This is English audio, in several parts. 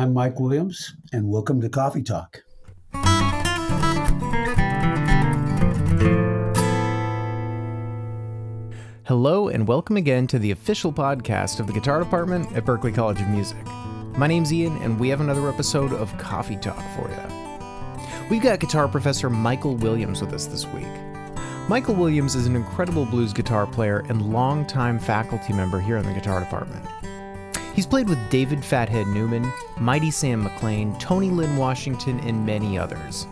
I'm Mike Williams, and welcome to Coffee Talk. Hello, and welcome again to the official podcast of the guitar department at Berklee College of Music. My name's Ian, and we have another episode of Coffee Talk for you. We've got guitar professor Michael Williams with us this week. Michael Williams is an incredible blues guitar player and longtime faculty member here in the guitar department. He's played with David Fathead Newman, Mighty Sam McClain, Toni Lynn Washington, and many others.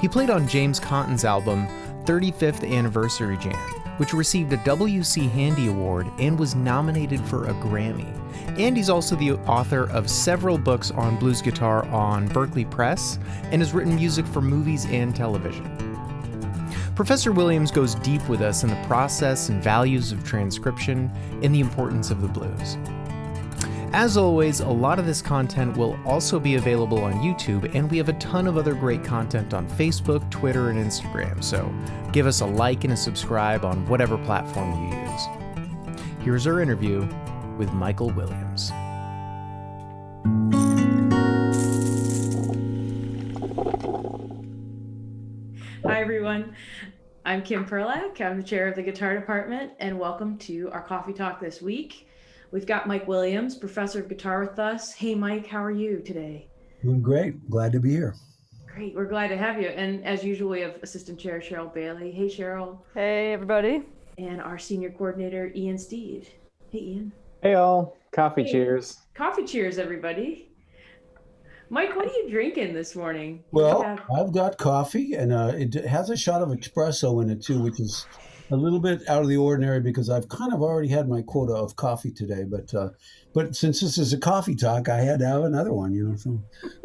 He played on James Cotton's album 35th Anniversary Jam, which received a W.C. Handy Award and was nominated for a Grammy. And he's also the author of several books on blues guitar on Berklee Press and has written music for movies and television. Professor Williams goes deep with us in the process and values of transcription and the importance of the blues. As always, a lot of this content will also be available on YouTube, and we have a ton of other great content on Facebook, Twitter, and Instagram, so give us a like and a subscribe on whatever platform you use. Here's our interview with Michael Williams. Hi, everyone. I'm Kim Perlak. I'm the chair of the guitar department, and welcome to our coffee talk this week. We've got Mike Williams, professor of guitar with us. Hey, Mike, how are you today? Doing great. Glad to be here. Great. We're glad to have you. And as usual, we have Assistant Chair Cheryl Bailey. Hey, Cheryl. Hey, everybody. And our senior coordinator, Ian Steed. Hey, Ian. Hey, all. Coffee hey. cheers. Coffee cheers, everybody. Mike, what are you drinking this morning? Well, have... I've got coffee, and uh, it has a shot of espresso in it too, which is a little bit out of the ordinary because I've kind of already had my quota of coffee today. But uh, but since this is a coffee talk, I had to have another one. You know, so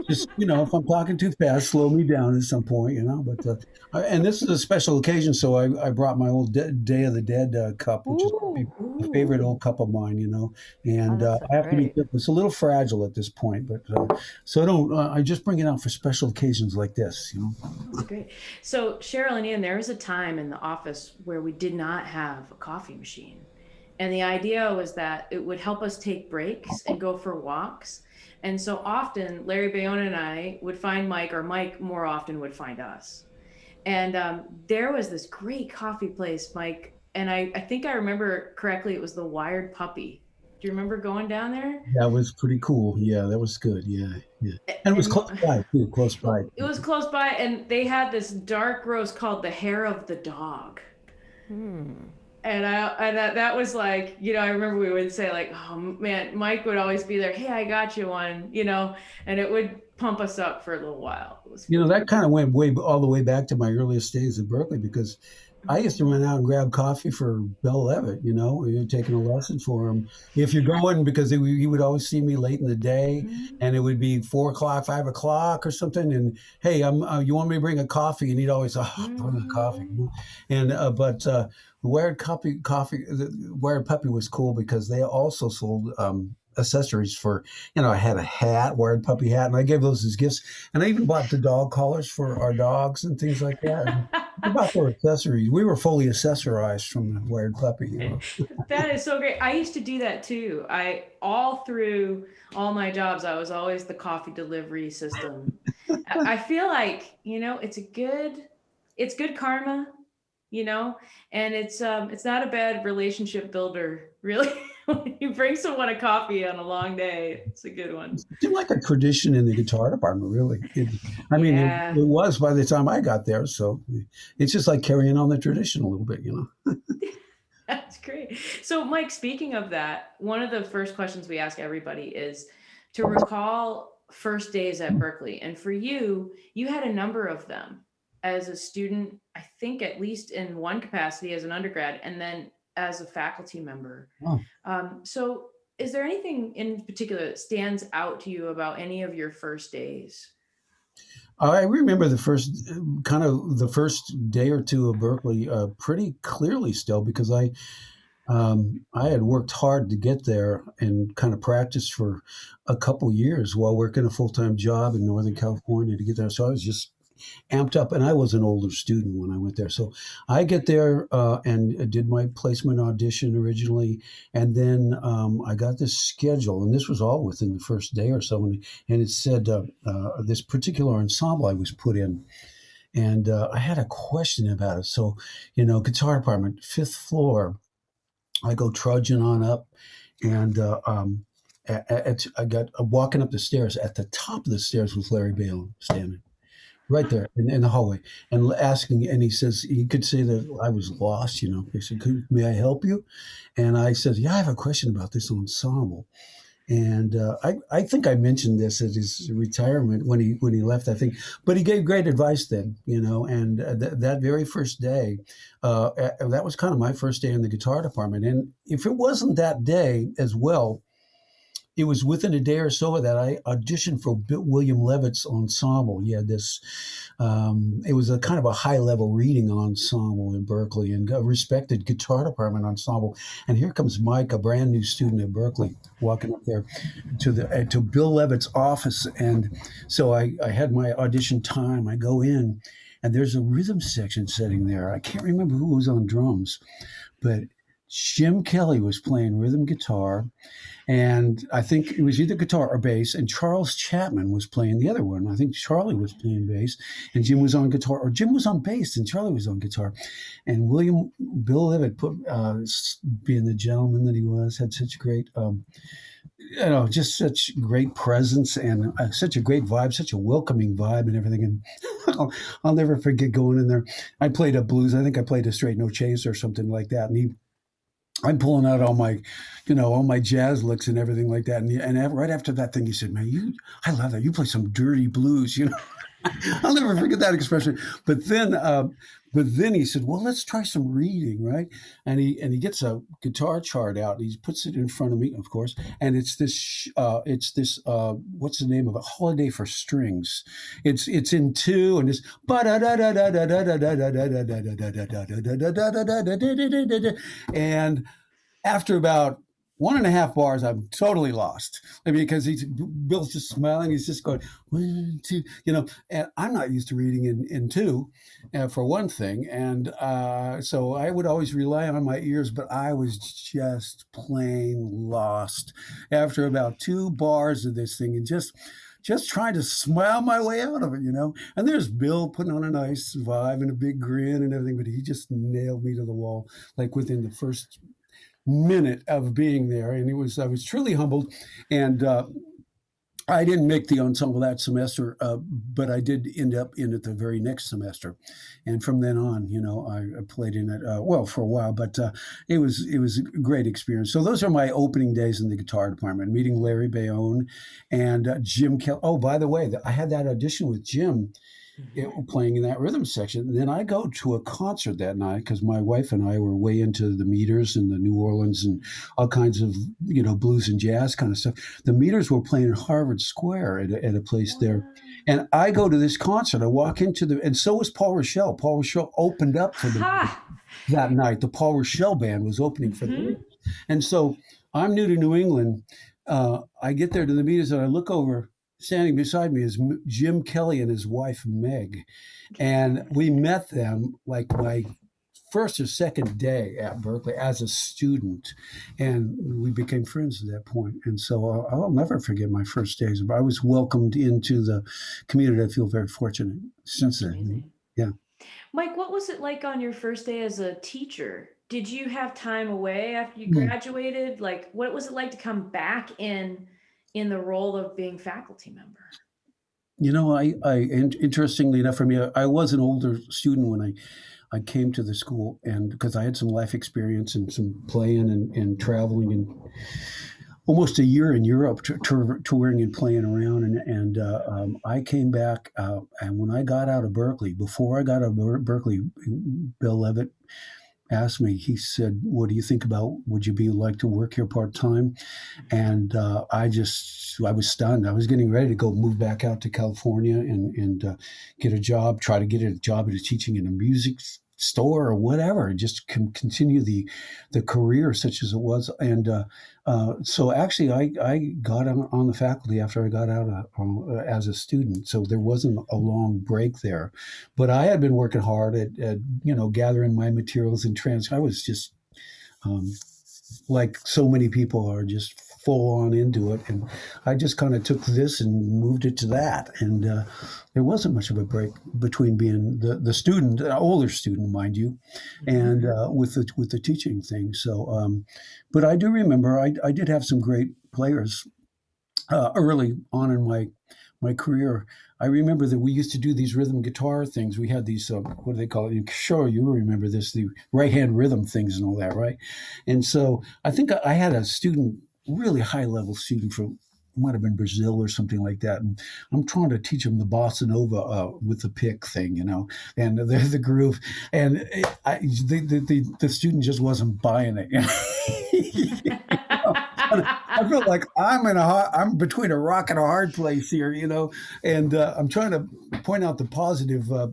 just you know, if I'm talking too fast, slow me down at some point. You know, but uh, and this is a special occasion, so I, I brought my old De- Day of the Dead uh, cup, which ooh, is a favorite old cup of mine. You know, and oh, uh, I have great. to be careful. It's a little fragile at this point, but uh, so I don't. Uh, I just bring it out for special occasions like this. You know, that's great. So Cheryl and Ian, there was a time in the office where we did not have a coffee machine. And the idea was that it would help us take breaks and go for walks. And so often, Larry Baione and I would find Mike, or Mike more often would find us. And um, there was this great coffee place, Mike. And I, I think I remember correctly, it was the Wired Puppy. Do you remember going down there? That was pretty cool. Yeah, that was good. Yeah, yeah. And it was close by too, close by. It was close by, and they had this dark roast called the Hair of the Dog. Hmm and I and that, that was like you know I remember we would say like oh man Mike would always be there hey I got you one you know and it would pump us up for a little while. You know that kind of went way all the way back to my earliest days at Berklee because I used to run out and grab coffee for Bill Leavitt. You know, you're taking a lesson for him. If you're going, because he, he would always see me late in the day, mm-hmm. and it would be four o'clock, five o'clock, or something. And hey, I'm uh, you want me to bring a coffee? And he'd always, oh, bring a coffee. Mm-hmm. And uh, but uh, Wired Coffee, coffee, Wired Puppy was cool because they also sold um, accessories for, you know, I had a hat, Wired Puppy hat, and I gave those as gifts. And I even bought the dog collars for our dogs and things like that. I bought their accessories. We were fully accessorized from the Wired Puppy. You know? that is so great. I used to do that too. I all through all my jobs, I was always the coffee delivery system. I feel like you know it's a good, it's good karma you know? And it's um it's not a bad relationship builder really. You bring someone a coffee on a long day it's a good one. It's like a tradition in the guitar department really. It, i mean yeah. it, it, was by the time i got there so it's just like carrying on the tradition a little bit you know? That's great. So mike speaking of that one of the first questions we ask everybody is to recall first days at berklee. And for you you had a number of them as a student, I think at least in one capacity as an undergrad, and then as a faculty member. Oh. Um, so, is there anything in particular that stands out to you about any of your first days? I remember the first kind of the first day or two of Berklee uh, pretty clearly still because I um, I had worked hard to get there and kind of practiced for a couple years while working a full time job in Northern California to get there. So I was just amped up. And I was an older student when I went there. So I get there uh, and did my placement audition originally. And then um, I got this schedule, and this was all within the first day or so. And, and it said uh, uh, this particular ensemble I was put in. And uh, I had a question about it. So, you know, guitar department, fifth floor. I go trudging on up, and uh, um, at, at, I got uh, walking up the stairs. At the top of the stairs was Larry Bale standing, right there in, in, the hallway, and asking. And he says he could say that I was lost. You know, he said, "May I help you?" And I said, "Yeah, I have a question about this ensemble." And uh, I, I think I mentioned this at his retirement when he when he left. I think, but he gave great advice then, you know. And uh, th- that very first day, uh, that was kind of my first day in the guitar department. And if it wasn't that day as well, it was within a day or so of that I auditioned for William Leavitt's ensemble. He had this, um, it was a kind of a high level reading ensemble in Berklee and a respected guitar department ensemble. And here comes Mike, a brand new student at Berklee, walking up there to the uh, to Bill Leavitt's office. And so I, I had my audition time. I go in, and there's a rhythm section sitting there. I can't remember who was on drums, but Jim Kelly was playing rhythm guitar, and I think it was either guitar or bass, and Charles Chapman was playing the other one. I think Charlie was playing bass, and Jim was on guitar, or Jim was on bass, and Charlie was on guitar. And William Bill Leavitt, put, uh, being the gentleman that he was, had such great. Um, you know, just such great presence and uh, such a great vibe, such a welcoming vibe and everything. And I'll, I'll, never forget going in there. I played a blues. I think I played a straight no chase or something like that. And he I'm pulling out all my, you know, all my jazz licks and everything like that. And, and right after that thing, he said, "Man, you, I love that. You play some dirty blues, you know." I'll never forget that expression. But then, uh, but then he said, "Well, let's try some reading, right?" And he and he gets a guitar chart out. And he puts it in front of me, of course, and it's this. Uh, it's this. Uh, what's the name of it? Holiday for Strings. It's it's in two, and it's and after about one and a half bars, I'm totally lost. I mean, because he's Bill's just smiling. He's just going one, two, you know. And I'm not used to reading in in two, uh, for one thing. And uh, so I would always rely on my ears, but I was just plain lost after about two bars of this thing, and just just trying to smile my way out of it, you know. And there's Bill putting on a nice vibe and a big grin and everything, but he just nailed me to the wall like within the first minute of being there, and it was I was truly humbled, and uh, I didn't make the ensemble that semester, uh, but I did end up in it the very next semester, and from then on, you know, I, played in it uh, well for a while, but uh, it was it was a great experience. So those are my opening days in the guitar department, meeting Larry Baione and uh, Jim Kelly. Oh, by the way, I had that audition with Jim it, playing in that rhythm section. And then I go to a concert that night because my wife and I were way into the meters and the New Orleans and all kinds of you know blues and jazz kind of stuff. The meters were playing in Harvard Square at a, at a place there, and I go to this concert. I walk into the and so was Paul Rishell. Paul Rishell opened up for the that night. The Paul Rishell band was opening for mm-hmm. the and so I'm new to New England. Uh, I get there to the meters and I look over standing beside me is Jim Kelly and his wife Meg, and we met them like my first or second day at Berklee as a student, and we became friends at that point. And so I'll, I'll never forget my first days. But I was welcomed into the community. I feel very fortunate since then. Yeah. Mike, what was it like on your first day as a teacher? Did you have time away after you hmm. graduated? Like, what was it like to come back in? In the role of being faculty member? You know, I, I interestingly enough for me, I was an older student when I, I came to the school, and because I had some life experience and some playing and, and traveling and almost a year in Europe, touring and playing around, and and uh, um, I came back, uh, and when I got out of Berklee, before I got out of Berklee, Bill Leavitt asked me, he said, What do you think about would you be like to work here part time? And uh, I just, I was stunned. I was getting ready to go move back out to California and, and uh, get a job, try to get a job as teaching in a music store or whatever, just con- continue the the career such as it was. And uh, uh, so actually, I, I got on, on, the faculty after I got out uh, as a student. So there wasn't a long break there, but I had been working hard at, at you know gathering my materials and trans. I was just um, like so many people are just full on into it. And I just kind of took this and moved it to that. And uh, there wasn't much of a break between being the, the student, the older student, mind you, and mm-hmm. uh, with the with the teaching thing. So, um, but I do remember I, I did have some great players uh, early on in my my career. I remember that we used to do these rhythm guitar things. We had these, uh, what do they call it? Sure, you remember this, the right hand rhythm things and all that, right? And so I think I had a student really high level student from might have been Brazil or something like that. And I'm trying to teach him the bossa nova uh, with the pick thing, you know, and the, the groove. And I, the, the, the, student just wasn't buying it. I feel like I'm in a hard, I'm between a rock and a hard place here, you know, and uh, I'm trying to point out the positive uh,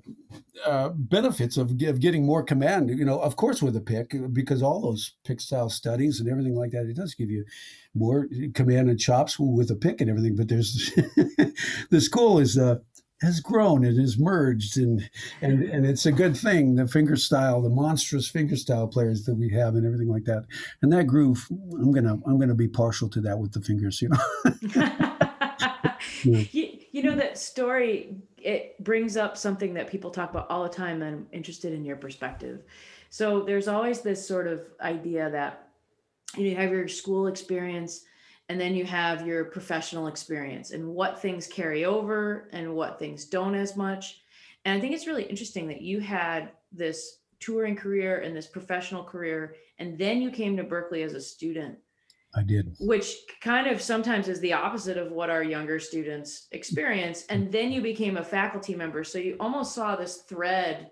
uh, benefits of, of getting more command, you know, of course, with a pick, because all those pick style studies and everything like that, it does give you more command and chops with a pick and everything. But there's the school is, uh, has grown and has merged and and and it's a good thing the finger style the monstrous finger style players that we have and everything like that. And that groove i'm gonna i'm gonna be partial to that with the fingers you know? You, you know that story it brings up something that people talk about all the time and i'm interested in your perspective. So there's always this sort of idea that you, know, you have your school experience and then you have your professional experience and what things carry over and what things don't as much and i think it's really interesting that you had this touring career and this professional career and then you came to Berklee as a student I did. Which kind of sometimes is the opposite of what our younger students experience. And mm-hmm. then you became a faculty member. So you almost saw this thread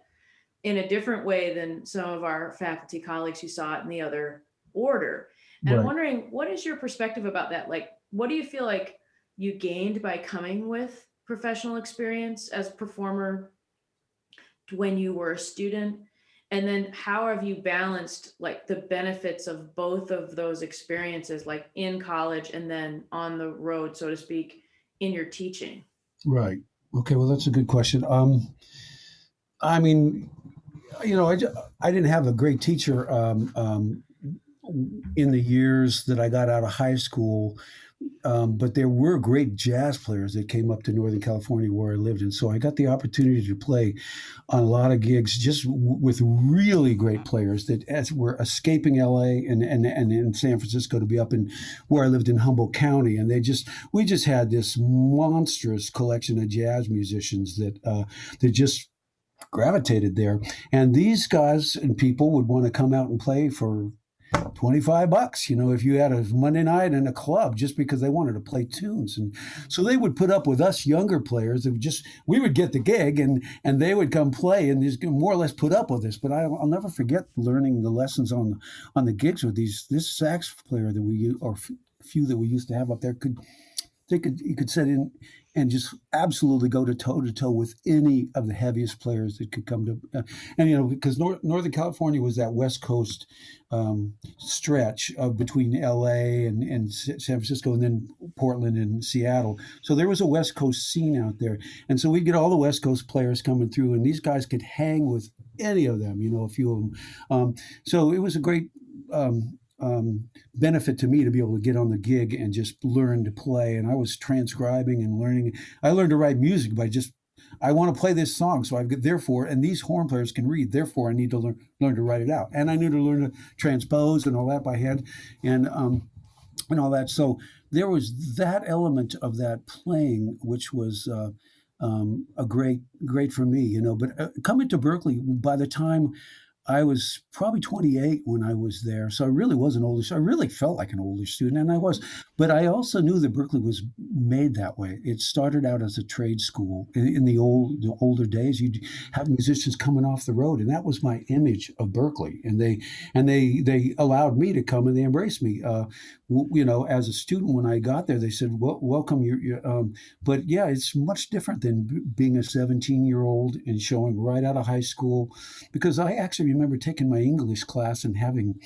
in a different way than some of our faculty colleagues who saw it in the other order. And right. I'm wondering, what is your perspective about that? Like, what do you feel like you gained by coming with professional experience as a performer when you were a student? and then how have you balanced like the benefits of both of those experiences like in college and then on the road so to speak in your teaching right okay well that's a good question um i mean you know i, I didn't have a great teacher um, um, in the years that i got out of high school um, but there were great jazz players that came up to Northern California where I lived. And so I got the opportunity to play on a lot of gigs just w- with really great players that as were escaping LA and, and, and in San Francisco to be up in where I lived in Humboldt County. And they just, we just had this monstrous collection of jazz musicians that, uh, that just gravitated there. And these guys and people would want to come out and play for 25 bucks, you know, if you had a Monday night in a club just because they wanted to play tunes. And so they would put up with us younger players that would just, we would get the gig and, and they would come play and just more or less put up with us. But I, will never forget learning the lessons on, on the gigs with these, this sax player that we, or few that we used to have up there could, they could, you could set in, and just absolutely go to toe to toe with any of the heaviest players that could come to. Uh, and you know, because Nor- Northern California was that West Coast um, stretch of between L.A. And, and San Francisco, and then Portland and Seattle. So there was a West Coast scene out there, and so we'd get all the West Coast players coming through, and these guys could hang with any of them. You know, a few of them. Um, so it was a great. Um, um, benefit to me to be able to get on the gig and just learn to play. And I was transcribing and learning. I learned to write music by just I want to play this song, so I've got therefore, and these horn players can read. Therefore, I need to learn learn to write it out, and I need to learn to transpose and all that by hand, and um, and all that. So there was that element of that playing, which was. Uh, um, a great, great for me, you know. But uh, coming to Berklee, by the time I was probably 28 when I was there, so I really was an older. I really felt like an older student, and I was. But I also knew that Berklee was made that way. It started out as a trade school in, in the old, the older days. You'd have musicians coming off the road, and that was my image of Berklee. And they and they they allowed me to come and they embraced me. Uh, you know, as a student when I got there, they said, well, "Welcome." You're um, but yeah, it's much different than b- being a 17 year old and showing right out of high school, because I actually remember taking my English class and having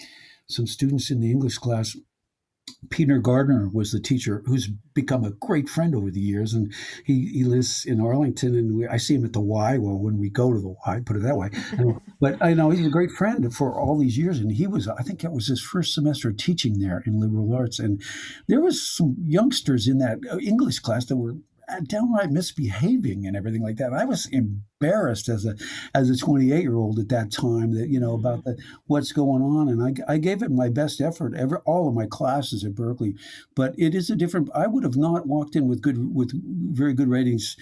some students in the English class Peter Gardner was the teacher who's become a great friend over the years, and he, he lives in Arlington, and we, I see him at the Y. Well, when we go to the Y, put it that way. but I know he's a great friend for all these years, and he was I think it was his first semester teaching there in liberal arts, and there was some youngsters in that uh, English class that were downright misbehaving and everything like that. I was embarrassed as a as a 28 year old at that time that you know about the, what's going on, and I, I gave it my best effort ever all of my classes at Berklee, but it is a different. I would have not walked in with good with very good ratings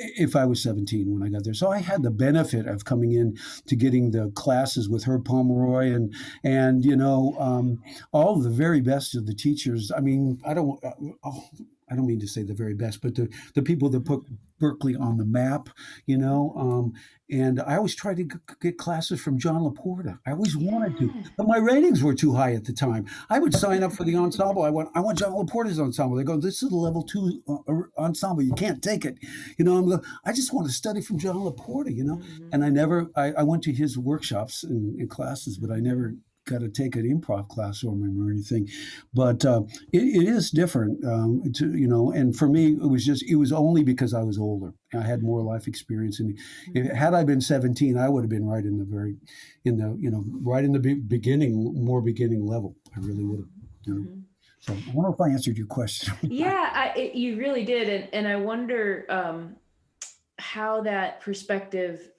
if I was 17 when I got there. So I had the benefit of coming in to getting the classes with Herb Pomeroy and and you know um, all the very best of the teachers. I mean, I don't. Uh, oh, I don't mean to say the very best, but the, the people that put Berklee on the map, you know. Um, and I always tried to g- get classes from John Laporta. I always wanted to, but my ratings were too high at the time. I would sign up for the ensemble. I want, I want John Laporta's ensemble. They go, this is a level two uh, ensemble. You can't take it. You know, I'm going, I just want to study from John Laporta, you know. Mm-hmm. And I never, I, I went to his workshops and, and classes, but I never got to take an improv class or anything, but uh, it, it is different. Um, to you know, and for me, it was just it was only because I was older. I had more life experience, and if, had I been seventeen, I would have been right in the very, in the you know, right in the be- beginning, more beginning level. I really would have. You know. Mm-hmm. So I don't if I answered your question. yeah, I, it, you really did, and and I wonder um, how that perspective,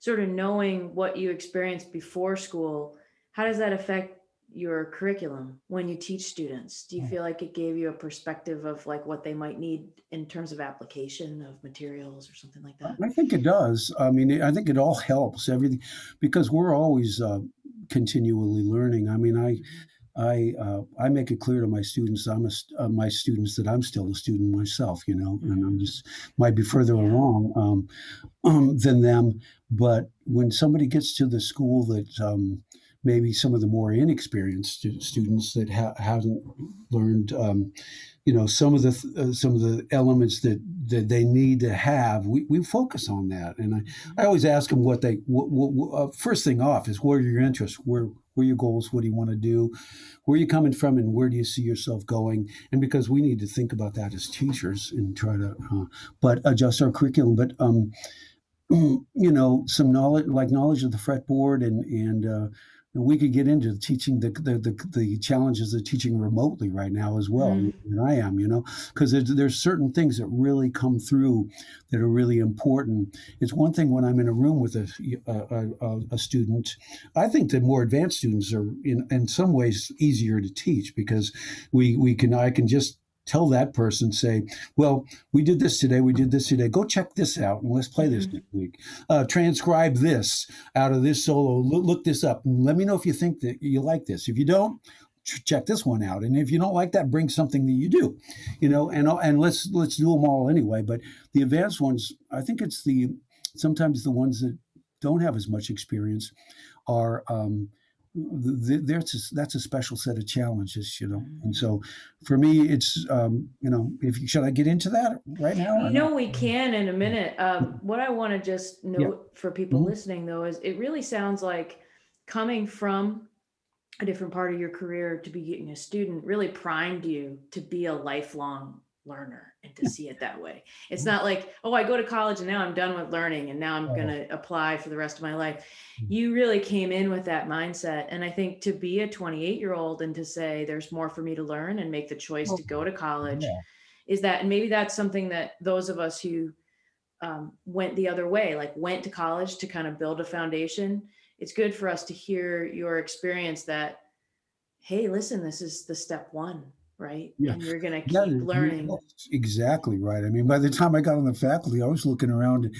sort of knowing what you experienced before school how does that affect your curriculum when you teach students do you hmm. feel like it gave you a perspective of like what they might need in terms of application of materials or something like that i think it does i mean i think it all helps everything because we're always uh, continually learning i mean i. I uh, I make it clear to my students I'm a, uh, my students that I'm still a student myself, you know, and I'm mm-hmm. just might be further along um, um, than them. But when somebody gets to the school that um, maybe some of the more inexperienced students that ha- haven't learned, um, you know, some of the uh, some of the elements that that they need to have. We, we focus on that, and I, I always ask them what they what, what, uh, first thing off is what are your interests, where where are your goals, what do you want to do, where are you coming from, and where do you see yourself going? And because we need to think about that as teachers and try to, uh, but adjust our curriculum, but. Um, you know, some knowledge, like knowledge of the fretboard and and uh, we could get into teaching the, the, the, the, challenges of teaching remotely right now as well mm. than I am, you know, because there's, there's certain things that really come through that are really important. It's one thing when I'm in a room with a, a, a, a student, I think the more advanced students are in, in some ways easier to teach because we, we can, I can just tell that person, say, well, we did this today, we did this today. Go check this out and let's play this mm-hmm. next week. Uh, transcribe this out of this solo. Look, look this up. let me know if you think that you like this. If you don't, check this one out. And if you don't like that, bring something that you do, you know, and and let's let's do them all anyway. But the advanced ones, I think it's the sometimes the ones that don't have as much experience are um, that's a, that's a special set of challenges, you know. And so, for me, it's um, you know, if you, should I get into that right now? Know, we can in a minute. Um, what I want to just note yeah. for people mm-hmm. listening, though, is it really sounds like coming from a different part of your career to be getting a student really primed you to be a lifelong learner and to see it that way. It's mm-hmm. not like, oh, I go to college and now I'm done with learning and now I'm going to apply for the rest of my life. Mm-hmm. You really came in with that mindset. And I think to be a 28 year old and to say there's more for me to learn and make the choice to go to college yeah. is that, and maybe that's something that those of us who um, went the other way, like went to college to kind of build a foundation. It's good for us to hear your experience that, hey, listen, this is the step one right? Yeah. And you're going to keep yeah, learning. Exactly right. I mean, by the time I got on the faculty, I was looking around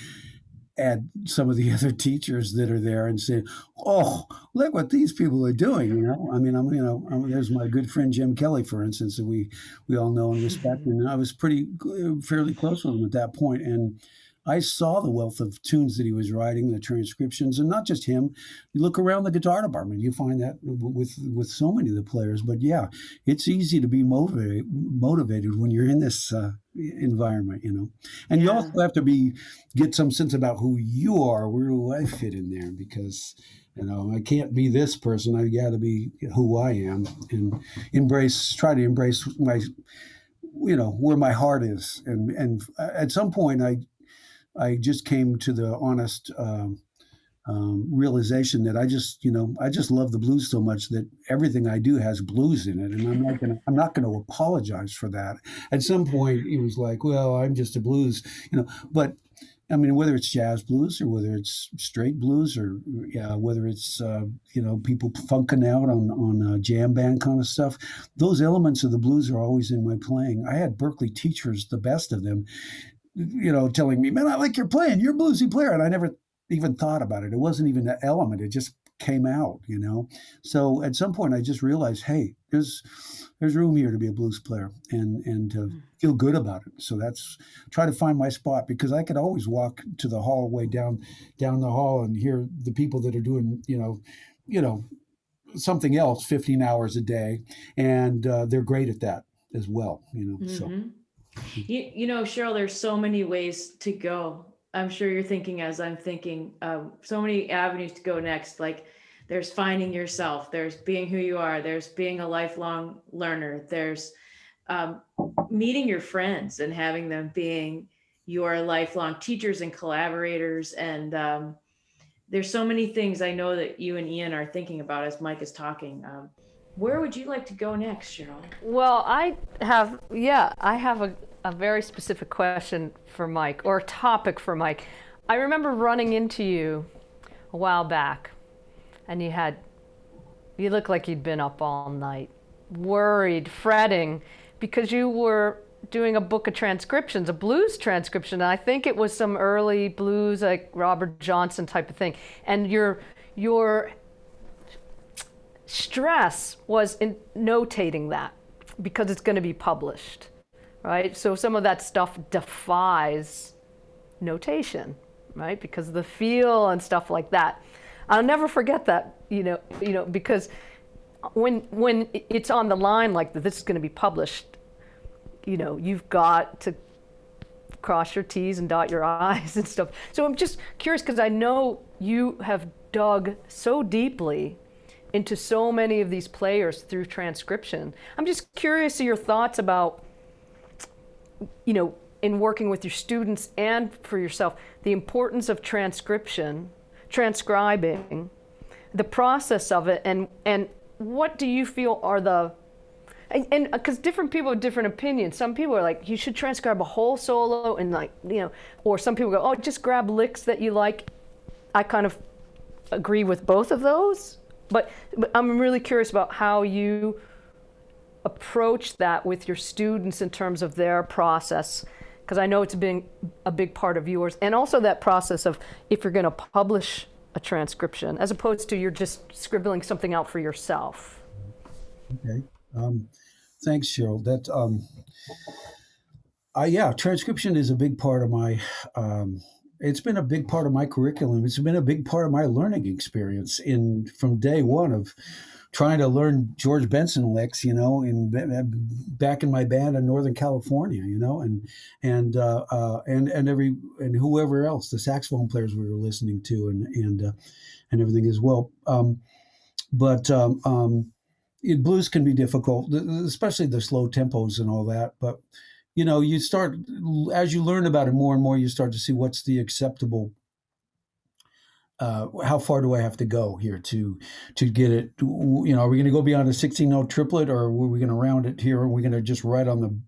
at some of the other teachers that are there and saying, "Oh, look what these people are doing." You know, I mean, I'm you know, I'm, there's my good friend Jim Kelly, for instance, that we we all know and respect, mm-hmm. and I was pretty uh, fairly close with him at that point, and I saw the wealth of tunes that he was writing, the transcriptions, and not just him. You look around the guitar department, you find that with with so many of the players. But yeah, it's easy to be motivated motivated when you're in this uh, environment, you know. And yeah. you also have to be get some sense about who you are. Where do I fit in there? Because you know i can't be this person I've got to be who i am and embrace try to embrace my you know where my heart is and and at some point i i just came to the honest um, um, realization that i just you know i just love the blues so much that everything i do has blues in it and i'm not gonna i'm not gonna apologize for that at some point it was like well i'm just a blues you know but I mean, whether it's jazz blues or whether it's straight blues or yeah, whether it's uh, you know people funking out on on jam band kind of stuff, those elements of the blues are always in my playing. I had Berklee teachers, the best of them, you know, telling me, "Man, I like your playing. You're a bluesy player," and I never even thought about it. It wasn't even an element. It just came out, you know. So at some point, I just realized, hey, there's there's room here to be a blues player and and to hmm. feel good about it. So that's try to find my spot because I could always walk to the hallway down down the hall and hear the people that are doing you know you know something else 15 hours a day and uh, they're great at that as well you know mm-hmm. so you, you know cheryl there's so many ways to go. I'm sure you're thinking as i'm thinking um, so many avenues to go next. Like there's finding yourself there's being who you are there's being a lifelong learner there's um, meeting your friends and having them being your lifelong teachers and collaborators. And um, there's so many things i know that you and ian are thinking about as mike is talking. Um, where would you like to go next cheryl? Well i have yeah i have a, a very specific question for mike or a topic for mike i remember running into you a while back and you had, you looked like you'd been up all night, worried, fretting, because you were doing a book of transcriptions, a blues transcription. I think it was some early blues, like Robert Johnson type of thing. And your your stress was in notating that because it's going to be published, right? So some of that stuff defies notation, right? Because the feel and stuff like that. I'll never forget that, you know, you know, because when when it's on the line like that, this is going to be published, you know, you've got to cross your T's and dot your I's and stuff. So I'm just curious because I know you have dug so deeply into so many of these players through transcription. I'm just curious of your thoughts about, you know, in working with your students and for yourself, the importance of transcription transcribing the process of it and and what do you feel are the and because uh, different people have different opinions. Some people are like you should transcribe a whole solo and like you know or some people go oh just grab licks that you like. I kind of agree with both of those but, but i'm really curious about how you approach that with your students in terms of their process because I know it's been a big part of yours, and also that process of if you're going to publish a transcription, as opposed to you're just scribbling something out for yourself. Okay. Um, thanks, Cheryl. That, um, yeah, transcription is a big part of my. Um, it's been a big part of my curriculum. It's been a big part of my learning experience in from day one of trying to learn George Benson licks, you know, in back in my band in Northern California, you know, and and uh, uh, and and every and whoever else, the saxophone players we were listening to, and and uh, and everything as well. Um, but um, um, it, blues can be difficult, especially the slow tempos and all that. But you know, you start as you learn about it more and more, you start to see what's the acceptable uh, how far do I have to go here to to get it? You know, are we going to go beyond a 16 note triplet, or are we going to round it here? Are we going to just write on the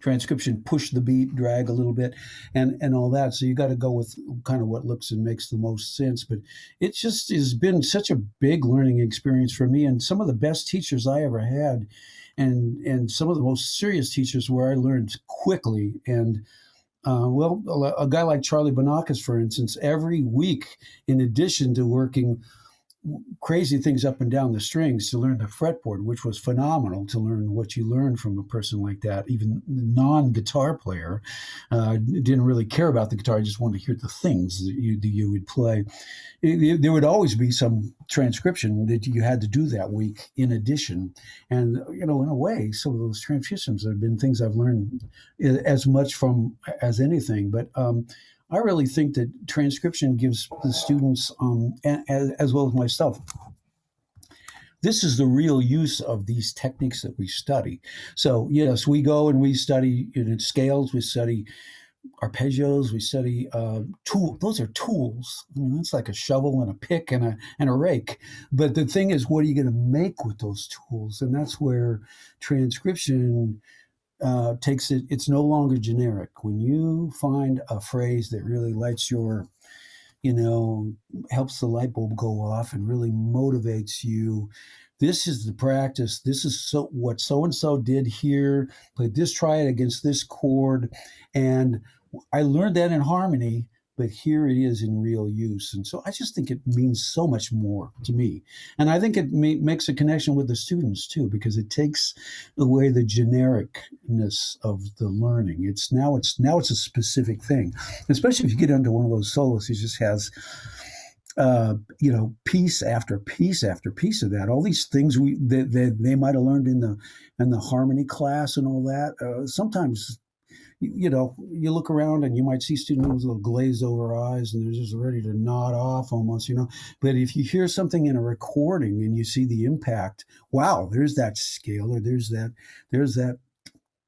transcription, push the beat, drag a little bit, and and all that? So you got to go with kind of what looks and makes the most sense. But it just has been such a big learning experience for me, and some of the best teachers I ever had, and and some of the most serious teachers where I learned quickly and uh, well, a, guy like Charlie Banacos, for instance, every week, in addition to working crazy things up and down the strings to learn the fretboard, which was phenomenal to learn what you learned from a person like that. Even non guitar player uh, didn't really care about the guitar; I just wanted to hear the things that you that you would play. It, there would always be some transcription that you had to do that week in addition, and you know, in a way, some of those transcriptions have been things I've learned as much from as anything. But um, I really think that transcription gives the students, um, as, as well as myself, this is the real use of these techniques that we study. So yes, we go and we study scales, we study arpeggios, we study uh. Those are tools. I mean, that's like a shovel and a pick and a and a rake. But the thing is, what are you going to make with those tools? And that's where transcription uh, takes it, it's no longer generic. When you find a phrase that really lights your, you know, helps the light bulb go off and really motivates you, this is the practice. This is so what so and so did here. Play this triad against this chord, and I learned that in harmony but here it is in real use. And so I just think it means so much more to me. And I think it ma- makes a connection with the students too, because it takes away the genericness of the learning. It's now it's now it's a specific thing, especially if you get into one of those solos. He just has. Uh, you know, piece after piece after piece of that. All these things we that they, they, they might have learned in the in the harmony class and all that. Uh, sometimes you know, you look around and you might see students with little glazed over eyes and they're just ready to nod off almost, you know. But if you hear something in a recording and you see the impact, wow, there's that scale or there's that, there's that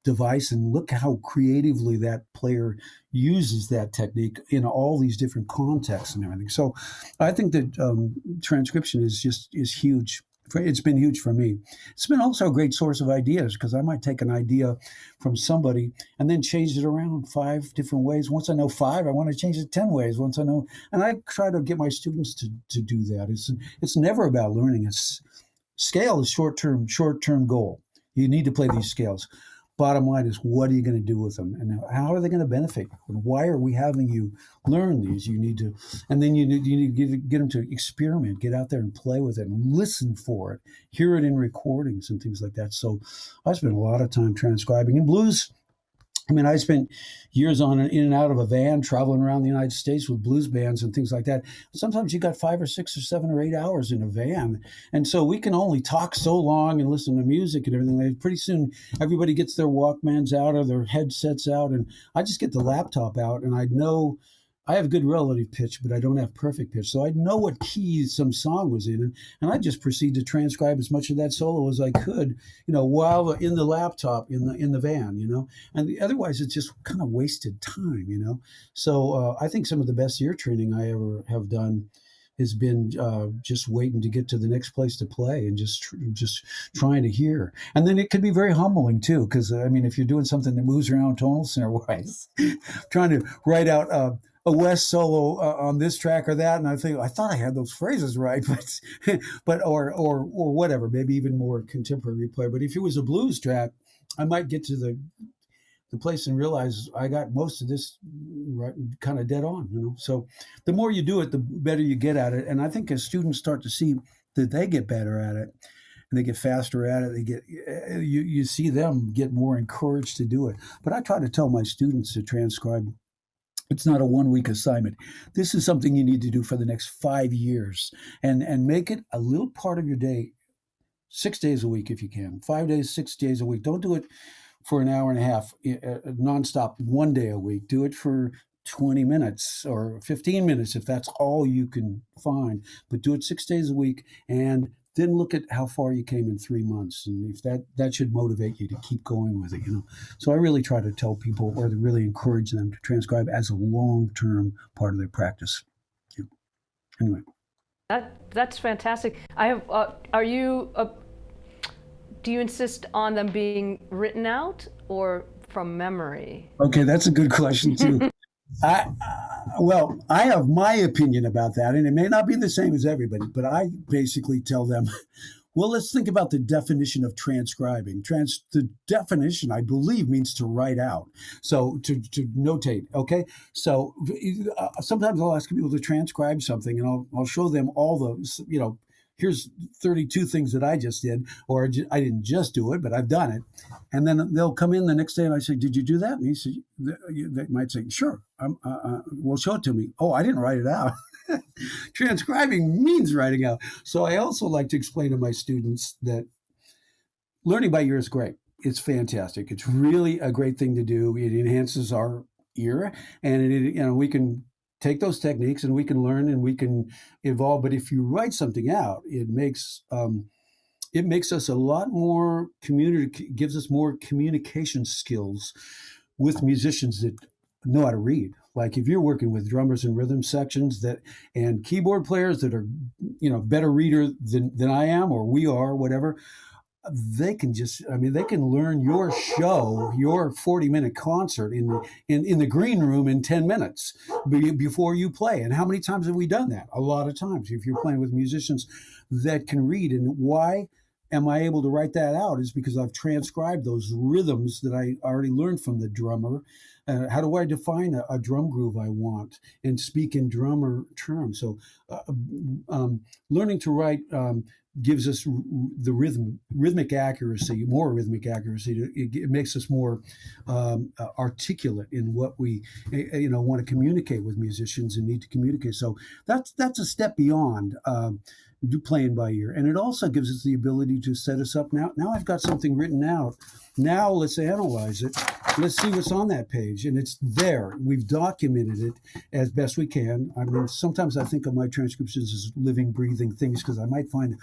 device and look how creatively that player uses that technique in all these different contexts and everything so i think that um, transcription is just is huge it's been huge for me. It's been also a great source of ideas because I might take an idea from somebody and then change it around five different ways. Once I know five, I want to change it 10 ways. Once I know, and I try to get my students to, to do that. It's, it's never about learning. It's scale is short term, short term goal. You need to play these scales bottom line is what are you going to do with them? And how are they going to benefit why are we having you learn these? You need to and then you need, you need to get, get them to experiment get out there and play with it and listen for it hear it in recordings and things like that. So i spent a lot of time transcribing. In blues I mean, I spent years on in and out of a van traveling around the United States with blues bands and things like that. Sometimes you got five or six or seven or eight hours in a van. And so we can only talk so long and listen to music and everything. Pretty soon, everybody gets their Walkmans out or their headsets out. And I just get the laptop out and I know I have good relative pitch, but I don't have perfect pitch. So I'd know what key some song was in, and, and I just proceed to transcribe as much of that solo as I could, you know, while in the laptop in the in the van, you know. And the, otherwise, it's just kind of wasted time, you know. So uh, I think some of the best ear training I ever have done has been uh, just waiting to get to the next place to play and just tr- just trying to hear. And then it can be very humbling too, because I mean, if you're doing something that moves around tonal center wise, trying to write out. Uh, a West solo uh, on this track or that, and I think I thought I had those phrases right, but but or or or whatever, maybe even more contemporary play. But if it was a blues track, I might get to the the place and realize I got most of this right, kind of dead on, you know. So the more you do it, the better you get at it. And I think as students start to see that they get better at it and they get faster at it, they get eh, you you see them get more encouraged to do it. But I try to tell my students to transcribe it's not a one week assignment. This is something you need to do for the next five years and, and make it a little part of your day, six days a week if you can, five days, six days a week. Don't do it for an hour and a half uh, nonstop one day a week. Do it for 20 minutes or 15 minutes if that's all you can find, but do it six days a week and then look at how far you came in three months and if that that should motivate you to keep going with it you know? So i really try to tell people or to really encourage them to transcribe as a long-term part of their practice. Yeah. anyway. That that's fantastic. I have uh, are you uh, do you insist on them being written out or from memory? Okay that's a good question too I, well, I have my opinion about that, and it may not be the same as everybody, but I basically tell them Well, let's think about the definition of transcribing. Trans the definition, I believe, means to write out. So to, to notate. Okay. So uh, sometimes I'll ask people to transcribe something, and I'll I'll show them all the you know. Here's 32 things that I just did, or I didn't just do it, but I've done it. And then they'll come in the next day and I say, Did you do that? And he said, They might say, Sure. Um, uh, uh, well, show it to me. Oh, I didn't write it out. Transcribing means writing out. So I also like to explain to my students that learning by ear is great. It's fantastic. It's really a great thing to do. It enhances our ear, and it, you know we can take those techniques and we can learn and we can evolve. But if you write something out, it makes um, it makes us a lot more community gives us more communication skills with musicians that know how to read like if you're working with drummers and rhythm sections that and keyboard players that are you know better reader than than I am or we are whatever they can just i mean they can learn your show your 40 minute concert in the in, in the green room in 10 minutes before you play and how many times have we done that a lot of times if you're playing with musicians that can read and why am I able to write that out is because I've transcribed those rhythms that I already learned from the drummer. Uh, how do I define a, a, drum groove I want and speak in drummer terms? So, uh, um, learning to write um, gives us the rhythm, rhythmic accuracy, more rhythmic accuracy. It, it makes us more um, uh, articulate in what we, you know, want to communicate with musicians and need to communicate. So that's that's a step beyond. Um, do playing by ear. And it also gives us the ability to set us up now. Now I've got something written out. Now let's analyze it. Let's see what's on that page. And it's there. We've documented it as best we can. I mean, sometimes I think of my transcriptions as living, breathing things because I might find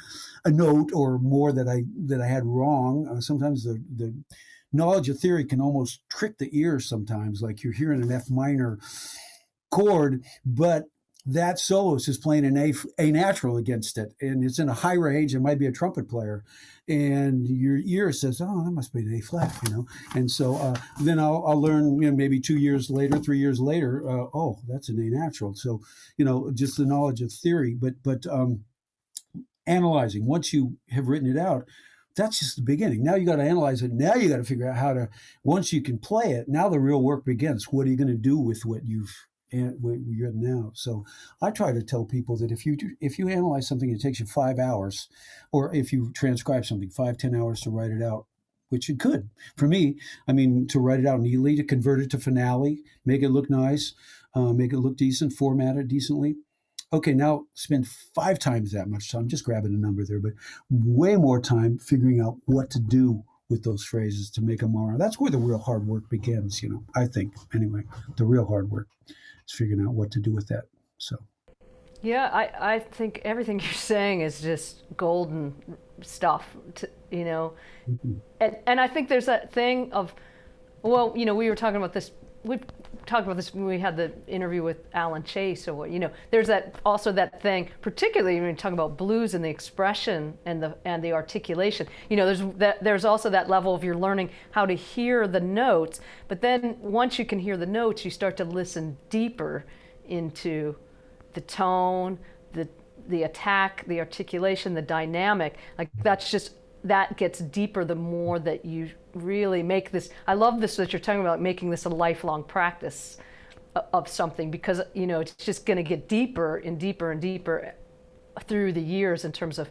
a note or more that I that I had wrong. Uh, sometimes the the knowledge of theory can almost trick the ear sometimes, like you're hearing an F minor chord, but that soloist is playing an A, a natural against it, and it's in a high range. It might be a trumpet player, and your ear says, "Oh, that must be an A flat," you know. And so uh, then I'll, I'll, learn, you know, maybe two years later, three years later, uh, oh, that's an A natural. So you know, just the knowledge of theory, but but um, analyzing once you have written it out. That's just the beginning. Now you got to analyze it. Now you got to figure out how to. Once you can play it, now the real work begins. What are you going to do with what you've and where you're now. So I try to tell people that if you if you analyze something, it takes you five hours, or if you transcribe something, five ten hours to write it out, which it could. For me, I mean, to write it out neatly, to convert it to finale, make it look nice, uh, make it look decent, format it decently. Okay, now spend five times that much time, just grabbing a number there, but way more time figuring out what to do with those phrases to make them more. That's where the real hard work begins, you know, I think, anyway, the real hard work figuring out what to do with that. So. Yeah, I, I think everything you're saying is just golden stuff, to, you know. Mm-hmm. And, and I think there's that thing of, well, you know, we were talking about this, we talked about this when we had the interview with Alan Chase or what, you know, there's that also that thing, particularly when you talk about blues and the expression and the and the articulation. You know, there's that there's also that level of you're learning how to hear the notes, but then once you can hear the notes, you start to listen deeper into the tone, the the attack, the articulation, the dynamic. Like that's just that gets deeper the more that you really make this. I love this that you're talking about making this a lifelong practice of something because you know it's just going to get deeper and deeper and deeper through the years in terms of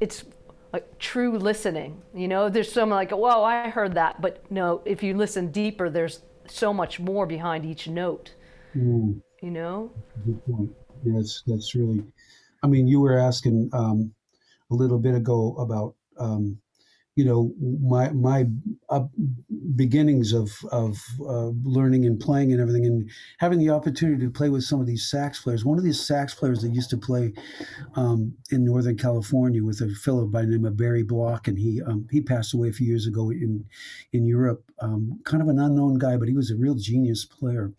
it's like true listening. You know, there's some like, whoa, I heard that, but no, if you listen deeper, there's so much more behind each note. Mm. You know. Good point. Yes, that's really. I mean, you were asking um, a little bit ago about um, you know my my beginnings of of uh, learning and playing and everything and having the opportunity to play with some of these sax players. One of these sax players that used to play um, in northern california with a fellow by the name of barry block and he um, he passed away a few years ago in in europe um, kind of an unknown guy but he was a real genius player.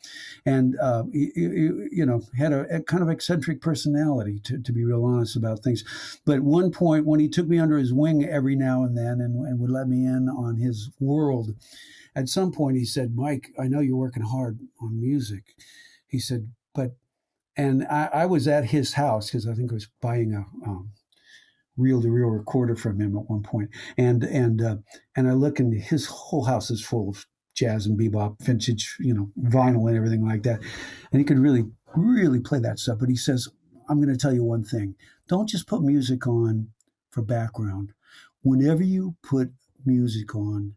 And uh, he, he, you know had a, a, kind of eccentric personality to, to be real honest about things. But one point when he took me under his wing every now and then and, and would let me in on his world. At some point, he said, Mike, I know you're working hard on music. He said, but, and I, I was at his house because I think I was buying a, um, reel to reel recorder from him at one point. and and uh, and I look and his whole house is full of jazz and bebop, vintage, you know, vinyl and everything like that, and he could really really play that stuff. But he says, "I'm going to tell you one thing: don't just put music on for background. Whenever you put music on."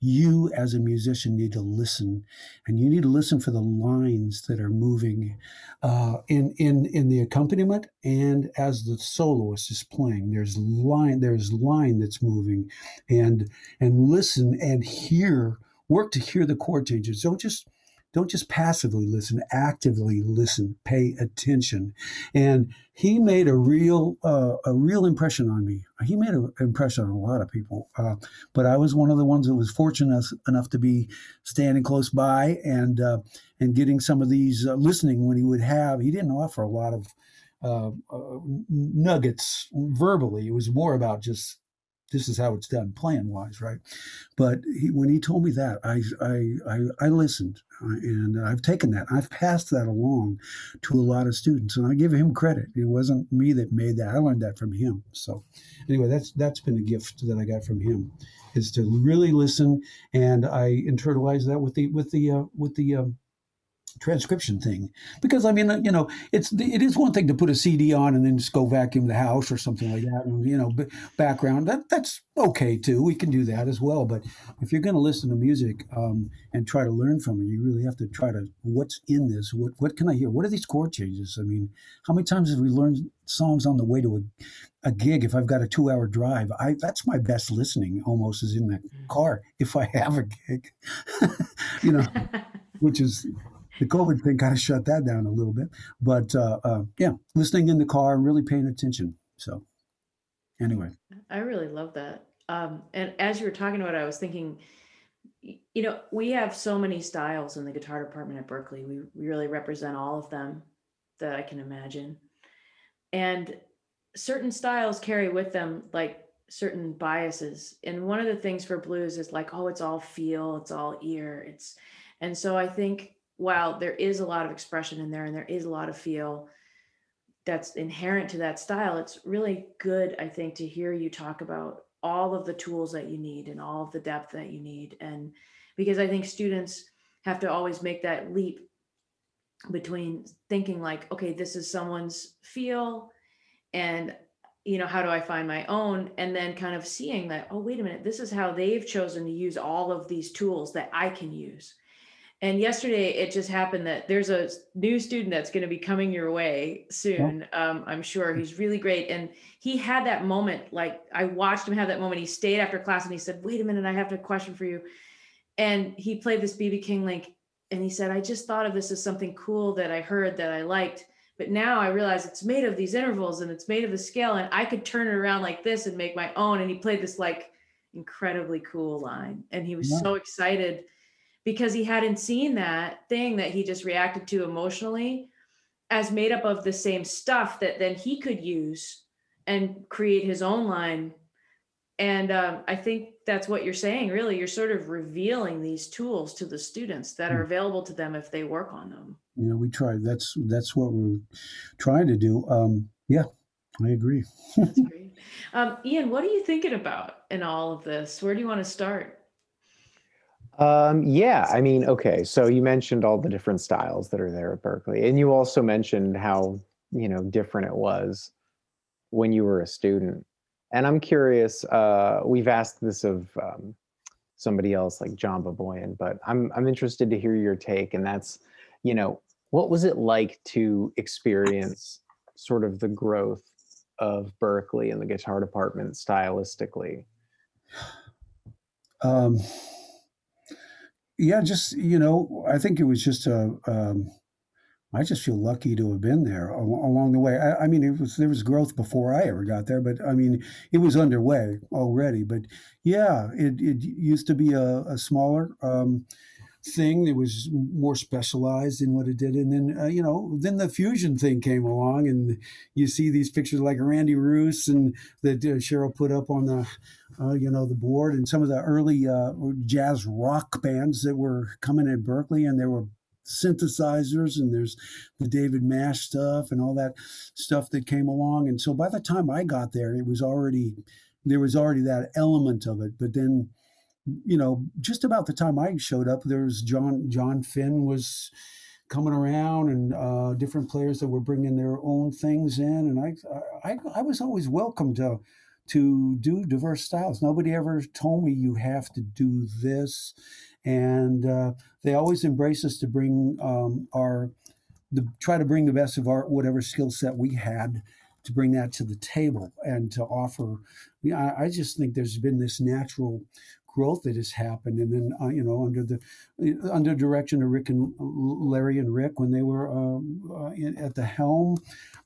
you as a musician need to listen and you need to listen for the lines that are moving uh, in in in the accompaniment and as the soloist is playing there's line there's line that's moving and and listen and hear work to hear the chord changes don't just don't just passively listen actively listen pay attention. And he made a real uh, a real impression on me. He made an impression on a lot of people uh, but i was one of the ones that was fortunate enough to be standing close by and uh, and getting some of these uh, listening when he would have. He didn't offer a lot of uh, uh, nuggets verbally. It was more about just this is how it's done plan wise right? But he, when he told me that i i i, I listened uh, and i've taken that. I've passed that along to a lot of students and i give him credit. It wasn't me that made that. I learned that from him. So anyway that's that's been a gift that i got from him is to really listen and i internalize that with the with the uh, with the um, transcription thing. Because i mean you know it's it is one thing to put a cd on and then just go vacuum the house or something like that and you know background. That that's okay too. We can do that as well. But if you're going to listen to music um, and try to learn from it you really have to try to what's in this? What what can i hear? What are these chord changes? I mean how many times have we learned songs on the way to a, a gig? If i've got a two hour drive i that's my best listening almost is in the mm. car if i have a gig. You know which is the COVID thing kind of shut that down a little bit. But uh, uh, yeah, listening in the car and really paying attention. So anyway, I really love that. Um, and as you were talking about, it, I was thinking, you know, we have so many styles in the guitar department at Berklee. We, we really represent all of them that I can imagine. And certain styles carry with them like certain biases. And one of the things for blues is like, oh, it's all feel, it's all ear. It's and so I think while there is a lot of expression in there and there is a lot of feel that's inherent to that style, it's really good, I think, to hear you talk about all of the tools that you need and all of the depth that you need. And because I think students have to always make that leap between thinking like, okay, this is someone's feel and you know how do i find my own and then kind of seeing that oh wait a minute this is how they've chosen to use all of these tools that i can use and yesterday it just happened that there's a new student that's going to be coming your way soon. Um, I'm sure he's really great. And he had that moment, like I watched him have that moment. He stayed after class and he said, wait a minute, I have a question for you. And he played this BB King link and he said, I just thought of this as something cool that I heard that I liked. But now I realize it's made of these intervals and it's made of the scale and I could turn it around like this and make my own. And he played this like incredibly cool line. And he was yeah. so excited because he hadn't seen that thing that he just reacted to emotionally as made up of the same stuff that then he could use and create his own line. And um, i think that's what you're saying really. You're sort of revealing these tools to the students that are hmm. available to them if they work on them. You know we try. That's that's what we're trying to do. Um, yeah i agree. That's great. Um, ian what are you thinking about in all of this? Where do you want to start um, yeah, I mean, okay. So you mentioned all the different styles that are there at Berklee, and you also mentioned how you know different it was when you were a student. And I'm curious. Uh, we've asked this of um, somebody else, like John Baboian, but I'm I'm interested to hear your take. And that's, you know, what was it like to experience sort of the growth of Berklee and the guitar department stylistically? Um yeah, just you know, I think it was just a. Um, I just feel lucky to have been there along the way. I, I, mean, it was there was growth before I ever got there, but I mean, it was underway already. But yeah, it it used to be a, a smaller. Um, thing that was more specialized in what it did and then uh, you know then the fusion thing came along and you see these pictures like randy Roos and that uh, cheryl put up on the uh, you know the board and some of the early uh, jazz rock bands that were coming at Berklee, and there were synthesizers and there's the David Mash stuff and all that stuff that came along. And so by the time I got there, it was already there was already that element of it. But then, you know, just about the time I showed up, there was Jon Jon Finn was coming around and uh, different players that were bringing their own things in, and I I, I was always welcome to to do diverse styles. Nobody ever told me you have to do this, and uh, they always embrace us to bring um, our the try to bring the best of our whatever skill set we had to bring that to the table and to offer. Yeah, I, I just think there's been this natural growth that has happened. And then, uh, you know, under the under direction of Rick and Larry and Rick, when they were um, uh, in, at the helm,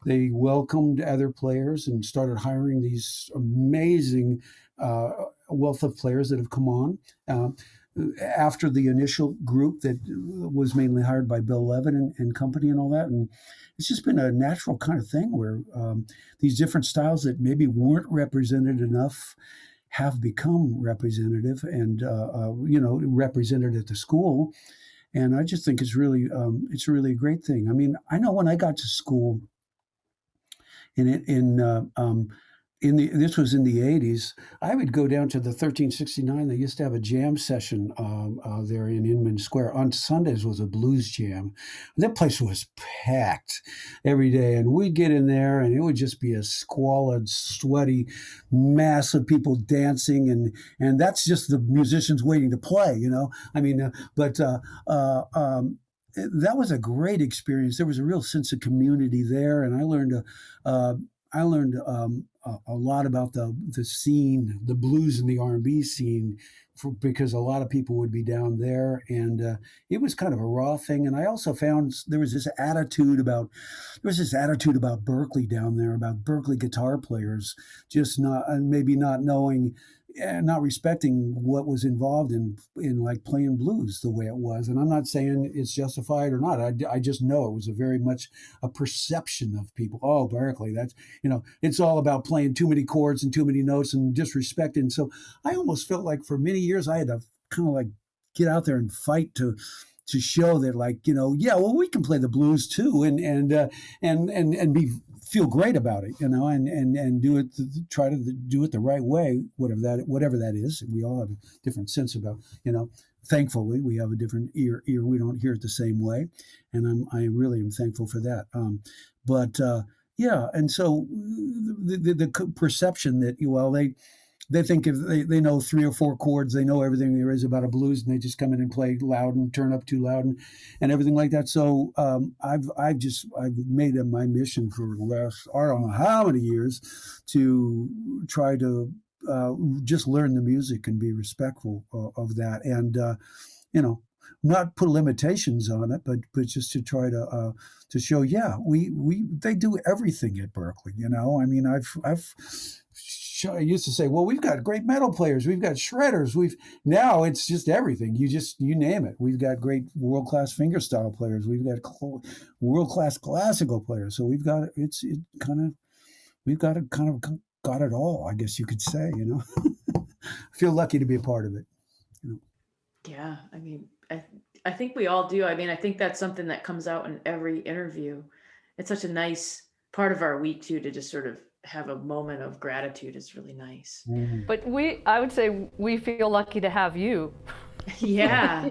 they welcomed other players and started hiring these amazing uh, wealth of players that have come on. Uh, after the initial group that was mainly hired by Bill Leavitt and, and company and all that, and it's just been a natural kind of thing where um, these different styles that maybe weren't represented enough have become representative and uh, uh, you know represented at the school. And i just think it's really um, it's really a great thing. I mean i know when i got to school in in uh, um, in the this was in the 80s i would go down to the 1369 they used to have a jam session um, uh, there in inman square. On sundays was a blues jam. That place was packed every day and we'd get in there and it would just be a squalid sweaty mass of people dancing and and that's just the musicians waiting to play you know? I mean uh, but uh, uh um, that was a great experience. There was a real sense of community there, and I learned uh, I learned um, a, lot about the the scene, the blues and the R and B scene, for, because a lot of people would be down there, and uh, it was kind of a raw thing. And I also found there was this attitude about there was this attitude about Berklee down there, about Berklee guitar players just not maybe not knowing not respecting what was involved in in like playing blues the way it was. And i'm not saying it's justified or not. I, I just know it was a very much a perception of people. Oh berklee that's you know it's all about playing too many chords and too many notes and disrespecting so i almost felt like for many years i had to kind of like get out there and fight to to show that like you know yeah well we can play the blues too. And and uh, and and and be feel great about it, you know, and and and do it, try to do it the right way, whatever that whatever that is. We all have a different sense about, you know. Thankfully, we have a different ear. Ear we don't hear it the same way, and I'm I really am thankful for that. Um, but uh, yeah, and so the, the, the perception that well they they think if they, they know three or four chords, they know everything there is about a blues, and they just come in and play loud and turn up too loud and, and everything like that. So um, I've I've just I've made it my mission for the last I don't know how many years to try to uh, just learn the music and be respectful of, of that, and uh, you know not put limitations on it, but but just to try to uh, to show, yeah, we we they do everything at Berklee. You know, I mean, I've I've used to say, well, we've got great metal players, we've got shredders, we've now it's just everything. You just you name it. We've got great world class fingerstyle players, we've got cl- world class classical players. So we've got it's it kind of we've got it kind of got it all, I guess you could say. You know, I feel lucky to be a part of it. You know? Yeah, I mean, I I think we all do. I mean, I think that's something that comes out in every interview. It's such a nice part of our week too to just sort of have a moment of gratitude is really nice. Mm-hmm. But we, I would say, we feel lucky to have you. yeah,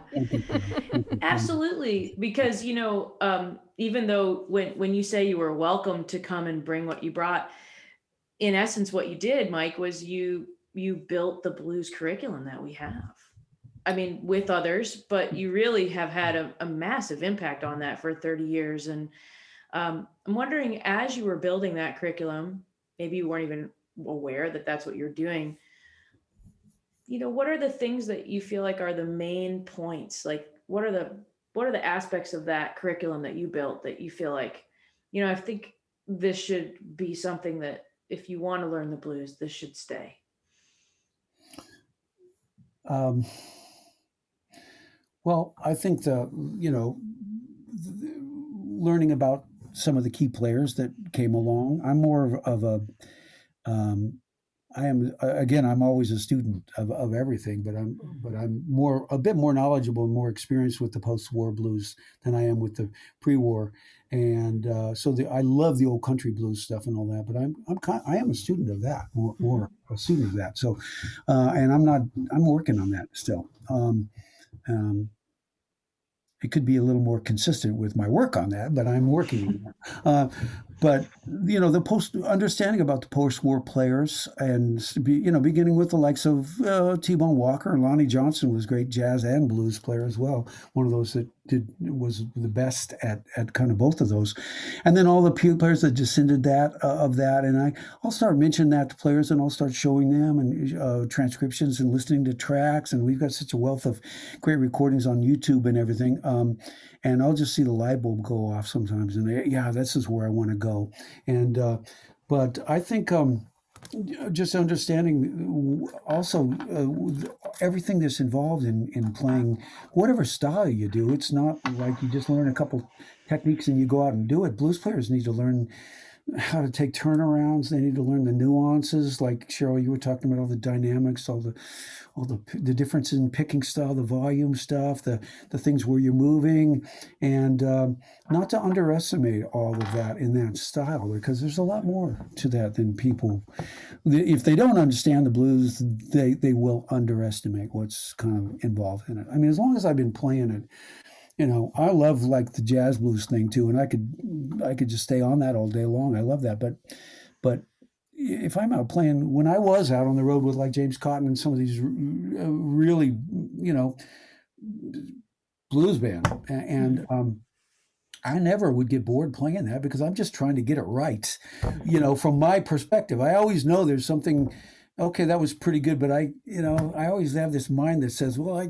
absolutely. Because you know, um, even though when when you say you were welcome to come and bring what you brought, in essence, what you did, Mike, was you you built the blues curriculum that we have. I mean, with others, but you really have had a, a massive impact on that for 30 years. And um, I'm wondering, as you were building that curriculum, maybe you weren't even aware that that's what you're doing. You know what are the things that you feel like are the main points? Like what are the what are the aspects of that curriculum that you built that you feel like you know i think this should be something that if you want to learn the blues this should stay. Um, well i think the you know the, learning about some of the key players that came along. I'm more of, of a um, I am again. I'm always a student of, of everything, but I'm but I'm more a bit more knowledgeable and more experienced with the post-war blues than I am with the pre-war, and uh, so the, I love the old country blues stuff and all that. But I'm I'm kind, I am a student of that, more, more a student of that. So, uh, and I'm not I'm working on that still. Um, um, it could be a little more consistent with my work on that, but I'm working. uh, but you know, the post understanding about the post-war players, and you know, beginning with the likes of uh, T-Bone Walker and Lonnie Johnson was great jazz and blues player as well. One of those that did was the best at at kind of both of those, and then all the players that descended that uh, of that, and I I'll start mentioning that to players, and I'll start showing them and uh, transcriptions and listening to tracks, and we've got such a wealth of great recordings on YouTube and everything. Um, and I'll just see the light bulb go off sometimes, and yeah, this is where I want to go. And uh, but I think um, just understanding also uh, everything that's involved in in playing whatever style you do. It's not like you just learn a couple techniques and you go out and do it. Blues players need to learn how to take turnarounds. They need to learn the nuances. Like Cheryl, you were talking about all the dynamics, all the all the the difference in picking style, the volume stuff, the the things where you're moving, and um, not to underestimate all of that in that style because there's a lot more to that than people. If they don't understand the blues, they they will underestimate what's kind of involved in it. I mean, as long as I've been playing it you know i love like the jazz blues thing too and i could i could just stay on that all day long i love that but but if i'm out playing when i was out on the road with like james cotton and some of these uh, really you know blues band and mm-hmm. um I never would get bored playing that because I'm just trying to get it right. You know, from my perspective, I always know there's something okay, that was pretty good, but I, you know, I always have this mind that says, well, I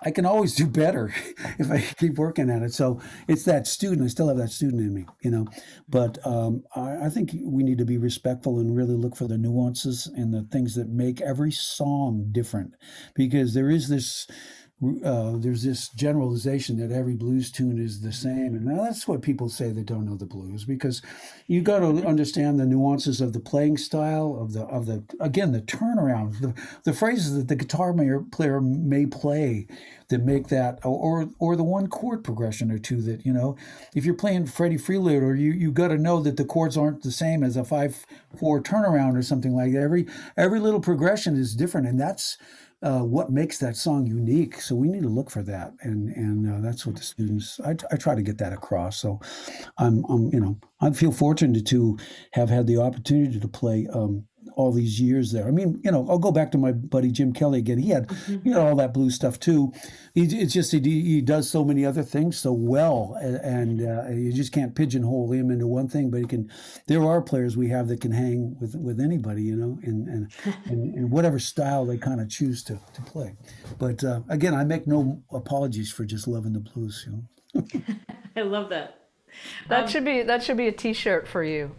I can always do better if I keep working at it. So it's that student. I still have that student in me, you know. But um, I, I, think we need to be respectful and really look for the nuances and the things that make every song different, because there is this uh, there's this generalization that every blues tune is the same, and that's what people say that don't know the blues because you got to understand the nuances of the playing style of the of the again the turnaround, the, the phrases that the guitar player may play that make that or or the one chord progression or two that you know if you're playing Freddie Freeloader you you got to know that the chords aren't the same as a five four turnaround or something like that. Every every little progression is different, and that's uh, what makes that song unique. So we need to look for that, and and uh, that's what the students. I, I try to get that across. So I'm, I'm you know I feel fortunate to have had the opportunity to play um, all these years there. I mean, you know, I'll go back to my buddy Jim Kelly again. He had, mm-hmm. you know, all that blues stuff too. He, it's just he, he does so many other things so well, and, uh, you just can't pigeonhole him into one thing. But he can. There are players we have that can hang with with anybody, you know, and and and, and whatever style they kind of choose to to play. But uh, again, I make no apologies for just loving the blues. You know. I love that. That um, should be that should be a T-shirt for you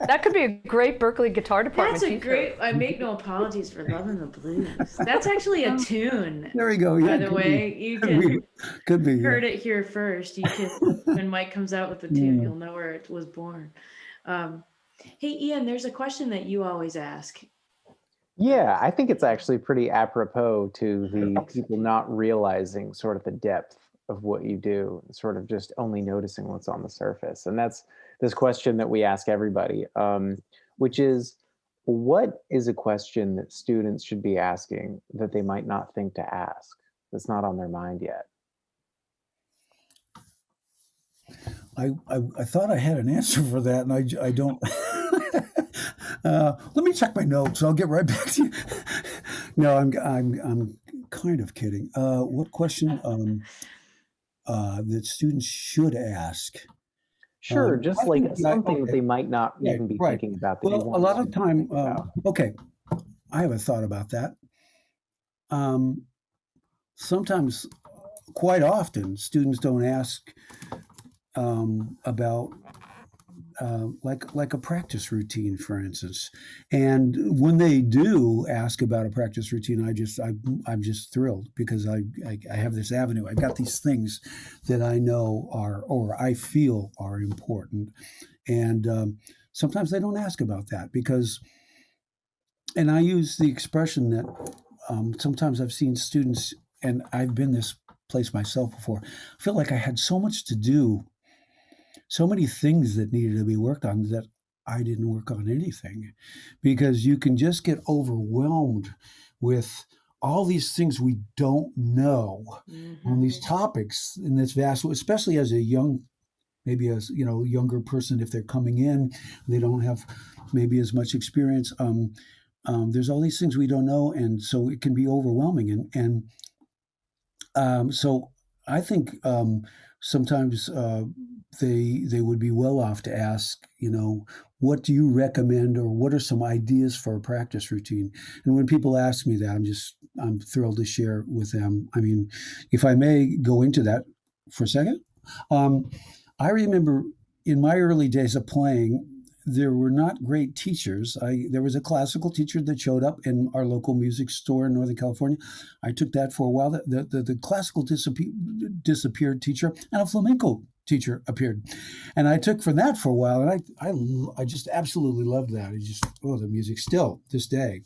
that could be a great Berklee guitar department. That's a great. I make no apologies for loving the blues. That's actually a tune. There we go. Yeah, by the way, be. you can could be. Could be heard yeah. it here first. You can when Mike comes out with the tune, you'll know where it was born. Um, hey, Ian, there's a question that you always ask. Yeah, I think it's actually pretty apropos to the people not realizing sort of the depth of what you do, sort of just only noticing what's on the surface, and that's this question that we ask everybody, um, which is what is a question that students should be asking that they might not think to ask that's not on their mind yet? I, I, I thought I had an answer for that, and I, I don't. uh, let me check my notes. I'll get right back to you. no, I'm I'm I'm kind of kidding. Uh, what question um, uh, that students should ask? Sure, um, just I like something that, they might not yeah, even be right. thinking about. well, a lot of time. Um, okay, I have a thought about that. Um, sometimes, quite often, students don't ask um, about uh, like like a practice routine, for instance. And when they do ask about a practice routine, I just I, I'm just thrilled because I, I, I have this avenue. I've got these things that I know are or I feel are important, and um, sometimes they don't ask about that because and I use the expression that um, sometimes I've seen students, and I've been this place myself before. I feel like I had so much to do, so many things that needed to be worked on that I didn't work on anything, because you can just get overwhelmed with all these things we don't know mm-hmm. on these topics in this vast, especially as a young, maybe as you know, younger person, if they're coming in, they don't have maybe as much experience. Um, um, there's all these things we don't know, and so it can be overwhelming. And and um, so I think um, sometimes uh, they they would be well off to ask, you know, what do you recommend, or what are some ideas for a practice routine? And when people ask me that, I'm just I'm thrilled to share with them. I mean, if I may go into that for a second, um, I remember in my early days of playing there were not great teachers. I there was a classical teacher that showed up in our local music store in Northern California. I took that for a while. The the, the classical disappear, disappeared teacher and a flamenco teacher appeared, and I took from that for a while, and I I, I just absolutely loved that. I just oh the music still this day,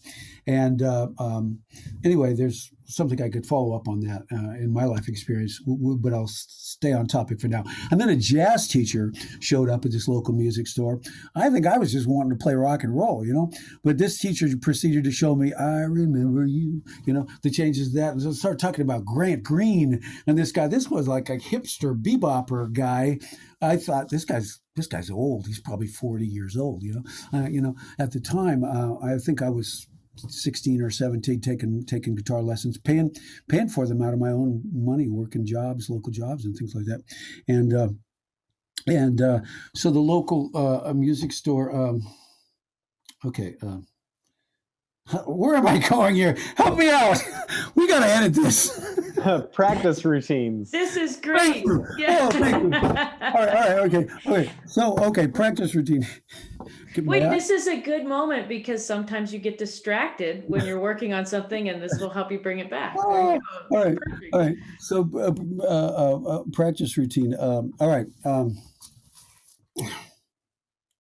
and uh, um, anyway, there's something I could follow up on that uh, in my life experience, but I'll stay on topic for now. And then a jazz teacher showed up at this local music store. I think I was just wanting to play rock and roll, you know. But this teacher proceeded to show me, I remember you, you know, the changes that. And so I started talking about Grant Green and this guy. This was like a hipster bebopper guy. I thought this guy's this guy's old. He's probably forty years old. You know, uh, you know. At the time, uh, I think I was 16 or 17 taking taking guitar lessons paying paying for them out of my own money working jobs local jobs and things like that. And uh, and uh, so the local uh, music store um, okay uh, where am I going here? Help me out. We got to edit this. Practice routines. This is great. Yeah. Oh, all right, all right, okay. Okay. So, okay, practice routine. Wait, this is a good moment because sometimes you get distracted when you're working on something, and this will help you bring it back. Oh, all right, Perfect. all right. So, uh, uh, uh, uh, practice routine. Um, all right. Um,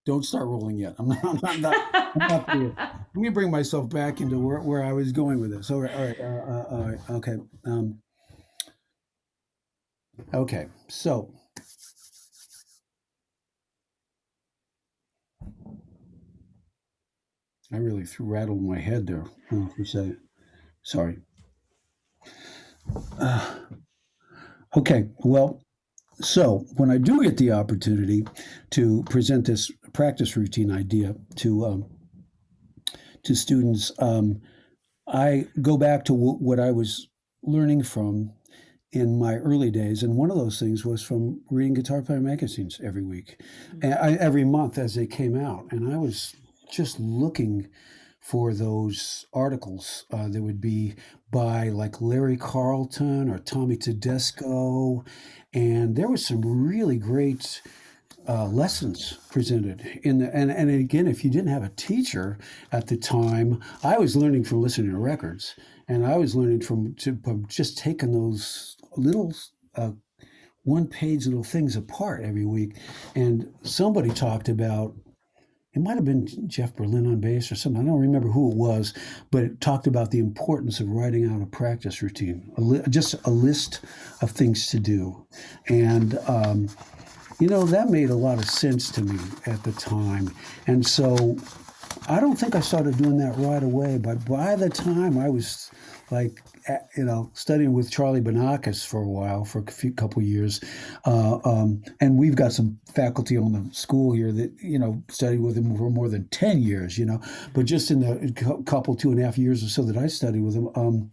don't start rolling yet. I'm not. I'm not, I'm not. Let me bring myself back into where, where I was going with this. All right. All right. Uh, uh, all right. Okay. Um, okay. So I really threw rattled my head there. Oh, for a second. Sorry. Uh, okay, well, so when I do get the opportunity to present this practice routine idea to um, to students, um, I go back to w- what I was learning from in my early days, and one of those things was from reading Guitar Player magazines every week, mm-hmm. I, every month as they came out, and I was just looking for those articles uh, that would be by like Larry Carlton or Tommy Tedesco. And there was some really great uh, lessons presented in the, and, and again, if you didn't have a teacher at the time, I was learning from listening to records and I was learning from, to, from just taking those little uh, one page little things apart every week. And somebody talked about it might have been Jeff Berlin on bass or something. I don't remember who it was, but it talked about the importance of writing out a practice routine, a li- just a list of things to do. And, um, you know, that made a lot of sense to me at the time. And so I don't think I started doing that right away, but by the time I was like you know, studying with Charlie Banacos for a while, for a few couple years, uh, um, and we've got some faculty on the school here that you know studied with him for more than ten years, you know. But just in the couple two and a half years or so that I studied with him, um,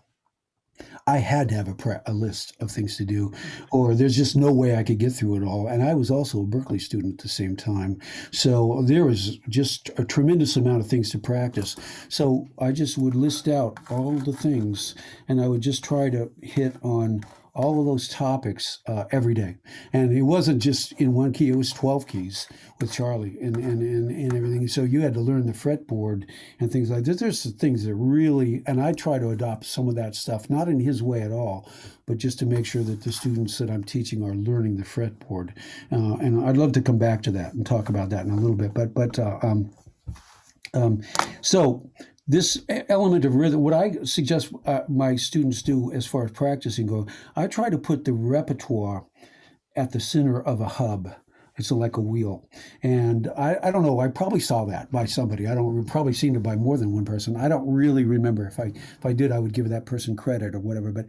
I had to have a, pre- a list of things to do, or there's just no way I could get through it all. And I was also a Berklee student at the same time. So there was just a tremendous amount of things to practice. So I just would list out all the things and I would just try to hit on all of those topics uh, every day. And it wasn't just in one key, it was 12 keys with Charlie and, and, and, and everything. So you had to learn the fretboard and things like this. There's things that really, and I try to adopt some of that stuff, not in his way at all, but just to make sure that the students that I'm teaching are learning the fretboard. Uh, and I'd love to come back to that and talk about that in a little bit. But, but, uh, um, Um, so this element of rhythm, what I suggest uh, my students do as far as practicing go, I try to put the repertoire at the center of a hub. It's like a wheel. And I, I don't know, I probably saw that by somebody. I don't probably seen it by more than one person. I don't really remember. If I if I did, I would give that person credit or whatever. But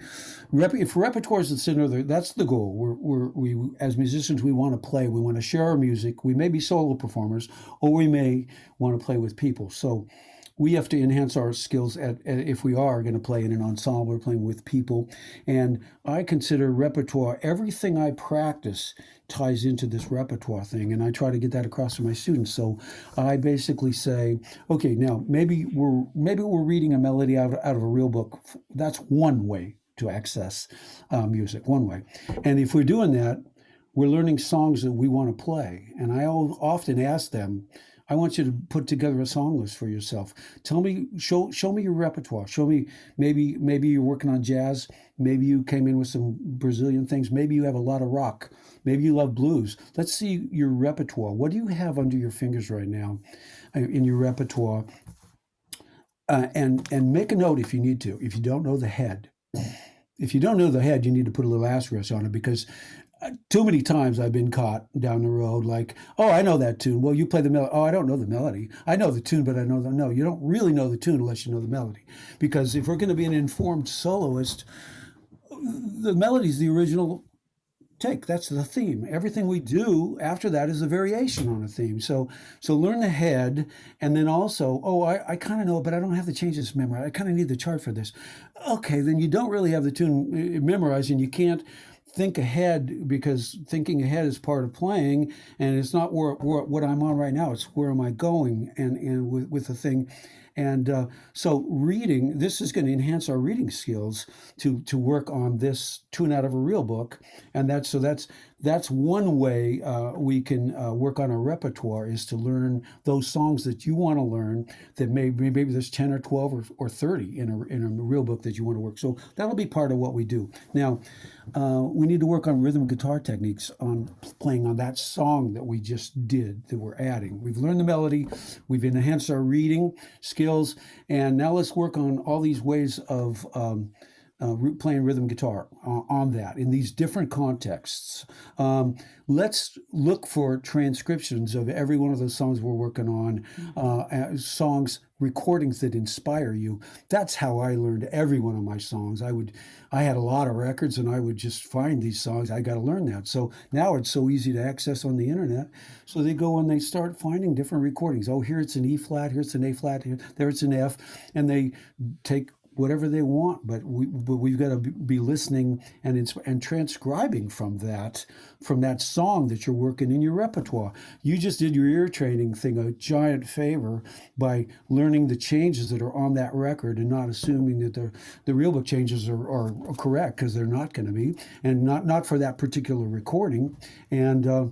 rep, if repertoire is the center, that's the goal. We're, we're, we as musicians, we want to play. We want to share our music. We may be solo performers, or we may want to play with people. So we have to enhance our skills at, at if we are going to play in an ensemble or playing with people. And I consider repertoire everything I practice ties into this repertoire thing and i try to get that across to my students. So i basically say okay now maybe we're maybe we're reading a melody out, out of a real book. That's one way to access uh, music one way. And if we're doing that we're learning songs that we want to play. And i often ask them I want you to put together a song list for yourself. Tell me, show show me your repertoire. Show me maybe maybe you're working on jazz. Maybe you came in with some Brazilian things. Maybe you have a lot of rock. Maybe you love blues. Let's see your repertoire. What do you have under your fingers right now uh, in your repertoire? Uh, and and make a note if you need to. If you don't know the head, if you don't know the head, you need to put a little asterisk on it because too many times I've been caught down the road like, oh, I know that tune. Well, you play the melody. Oh, I don't know the melody. I know the tune, but I know the no. You don't really know the tune unless you know the melody, because if we're going to be an informed soloist, the melody is the original take. That's the theme. Everything we do after that is a variation on a theme. So so learn the head, and then also, oh, I, I kind of know but I don't have the changes memorized. I kind of need the chart for this. Okay, then you don't really have the tune uh, memorized, and you can't think ahead because thinking ahead is part of playing and it's not where, where, what i'm on right now it's where am i going and and with, with the thing. And uh, so reading this is going to enhance our reading skills to to work on this tune out of a real book. And that's so that's that's one way uh, we can uh, work on our repertoire is to learn those songs that you want to learn that maybe maybe there's 10 or 12 or, or 30 in a, in a real book that you want to work. So that'll be part of what we do. Now uh, we need to work on rhythm guitar techniques on playing on that song that we just did that we're adding. We've learned the melody we've enhanced our reading skills and now let's work on all these ways of um, uh, playing rhythm guitar uh, on that in these different contexts. Um, let's look for transcriptions of every one of those songs we're working on, mm-hmm. uh, songs, recordings that inspire you. That's how I learned every one of my songs. I would, I had a lot of records, and I would just find these songs. I got to learn that. So now it's so easy to access on the internet. So they go and they start finding different recordings. Oh, here it's an E flat, here's an A flat, here there it's an F, and they take whatever they want, but we but we've got to be listening and and transcribing from that from that song that you're working in your repertoire. You just did your ear training thing a giant favor by learning the changes that are on that record and not assuming that the the real book changes are, are correct because they're not going to be, and not not for that particular recording, and uh,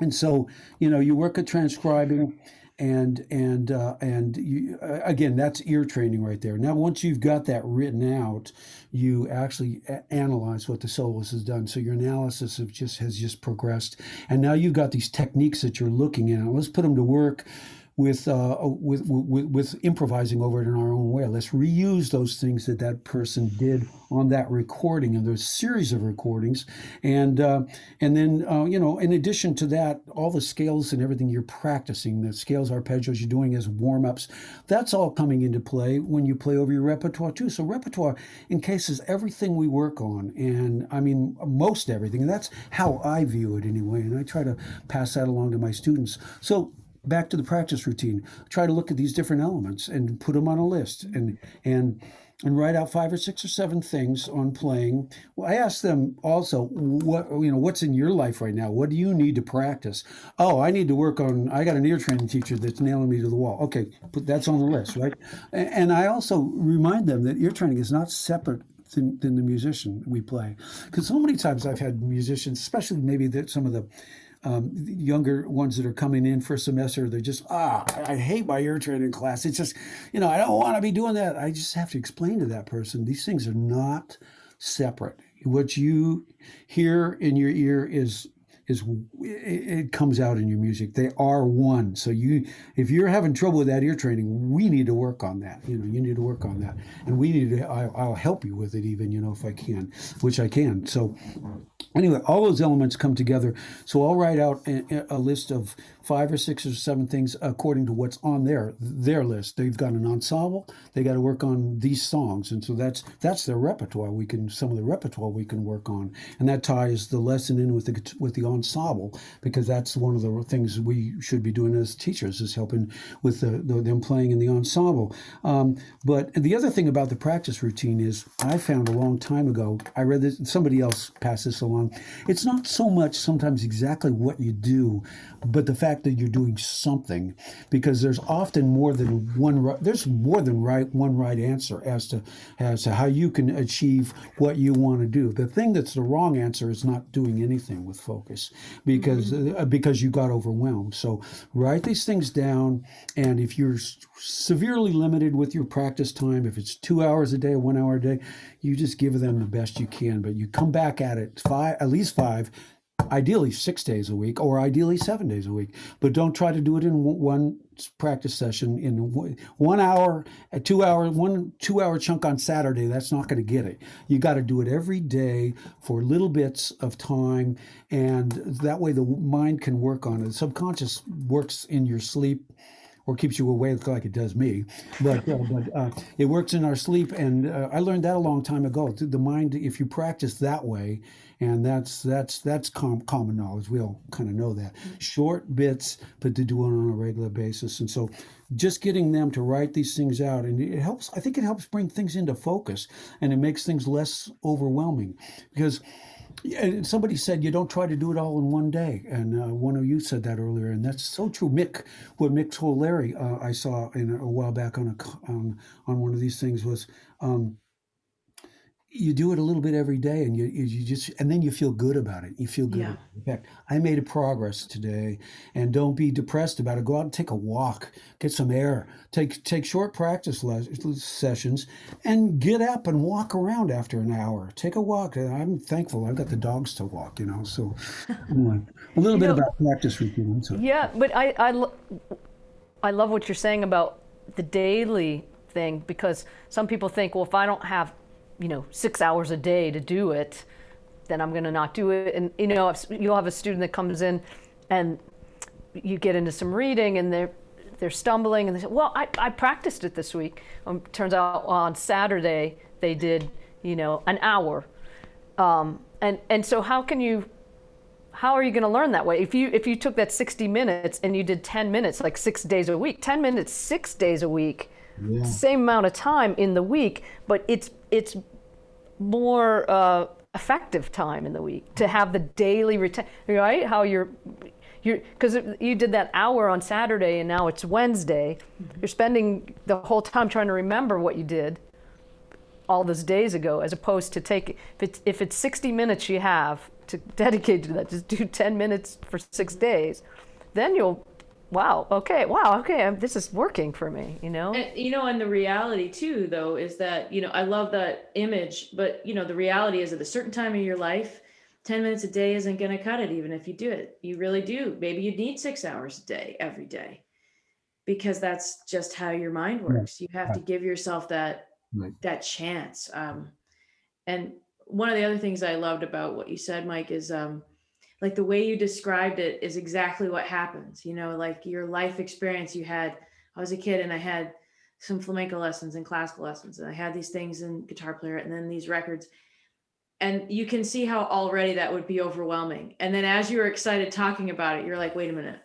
and so you know you work at transcribing and and uh, and you, again that's ear training right there. Now once you've got that written out you actually analyze what the soloist has done. So your analysis of just has just progressed. And now you've got these techniques that you're looking at. Let's put them to work with, uh, with, with, with improvising over it in our own way. Let's reuse those things that that person did on that recording and there's series of recordings, and uh, and then uh, you know, in addition to that, all the scales and everything you're practicing, the scales, arpeggios you're doing as warm ups, that's all coming into play when you play over your repertoire too. So repertoire encases everything we work on, and I mean most everything, and that's how I view it anyway, and I try to pass that along to my students. So back to the practice routine. Try to look at these different elements and put them on a list and and and write out five or six or seven things on playing. Well, I ask them also what you know what's in your life right now. What do you need to practice? Oh, I need to work on. I got an ear training teacher that's nailing me to the wall. Okay, put that's on the list, right? And I also remind them that ear training is not separate than, than, the musician we play. Because so many times I've had musicians, especially maybe that some of the um, younger ones that are coming in for a semester, they're just, ah, I hate my ear training class. It's just, you know, I don't want to be doing that. I just have to explain to that person these things are not separate. What you hear in your ear is is it, comes out in your music. They are one. So you, if you're having trouble with that ear training, we need to work on that. You know, you need to work on that, and we need to. I, I'll help you with it, even you know, if I can, which I can. So anyway, all those elements come together. So I'll write out a, a, list of five or six or seven things according to what's on their their list. They've got an ensemble. They got to work on these songs, and so that's that's their repertoire. We can some of the repertoire we can work on, and that ties the lesson in with the with the ensemble because that's one of the things we should be doing as teachers is helping with the, the, them playing in the ensemble. Um, but the other thing about the practice routine is I found a long time ago. I read this. Somebody else passed this along. It's not so much sometimes exactly what you do, but the fact that you're doing something, because there's often more than one. There's more than right one right answer as to as to how you can achieve what you want to do. The thing that's the wrong answer is not doing anything with focus, because mm-hmm. uh, because you got overwhelmed. So write these things down, and if you're severely limited with your practice time, if it's two hours a day, one hour a day, you just give them the best you can. But you come back at it five, at least five ideally six days a week or ideally seven days a week. But don't try to do it in one practice session in one hour a two hour one two hour chunk on saturday. That's not going to get it. You got to do it every day for little bits of time and that way the mind can work on it. The subconscious works in your sleep or keeps you awake like it does me. But, uh, but uh, it works in our sleep. And uh, I learned that a long time ago. The mind, if you practice that way, and that's that's that's com- common knowledge. We all kind of know that. Short bits, but to do it on a regular basis. And so, just getting them to write these things out, and it helps. I think it helps bring things into focus, and it makes things less overwhelming, because. Somebody said you don't try to do it all in one day, and uh, one of you said that earlier, and that's so true. Mick, what Mick told Larry, uh, I saw in a, while back on a on, on one of these things was um, you do it a little bit every day and you, you just and then you feel good about it. You feel good yeah. in fact i made a progress today and don't be depressed about it. Go out and take a walk get some air take take short practice sessions and get up and walk around after an hour. Take a walk. I'm thankful i've got the dogs to walk you know so anyway, a little bit know, about practice routine so. yeah but i I, lo- I love what you're saying about the daily thing because some people think well if i don't have you know, six hours a day to do it, then I'm going to not do it. And, you know, you'll have a student that comes in and you get into some reading and they're, they're stumbling and they say, well, I, I practiced it this week. Um, turns out on Saturday they did, you know, an hour. Um, and, and so how can you, how are you going to learn that way? If you, if you took that 60 minutes and you did 10 minutes, like six days a week, 10 minutes, six days a week, yeah. same amount of time in the week, but it's, it's more uh, effective time in the week to have the daily retention, right? How you're you're because you did that hour on Saturday and now it's Wednesday. Mm-hmm. You're spending the whole time trying to remember what you did all those days ago, as opposed to take if it's if it's 60 minutes you have to dedicate to that, just do 10 minutes for six days. Then you'll wow, okay, wow, okay, I'm, this is working for me, you know? And, you know, and the reality too, though, is that, you know, I love that image, but, you know, the reality is at a certain time in your life, 10 minutes a day isn't going to cut it, even if you do it. You really do. Maybe you need six hours a day, every day, because that's just how your mind works. You have to give yourself that, that chance. Um, and one of the other things I loved about what you said, Mike, is, um, like the way you described it is exactly what happens you know like your life experience you had i was a kid and i had some flamenco lessons and classical lessons and i had these things in guitar player and then these records. And you can see how already that would be overwhelming. And then as you're excited talking about it you're like wait a minute.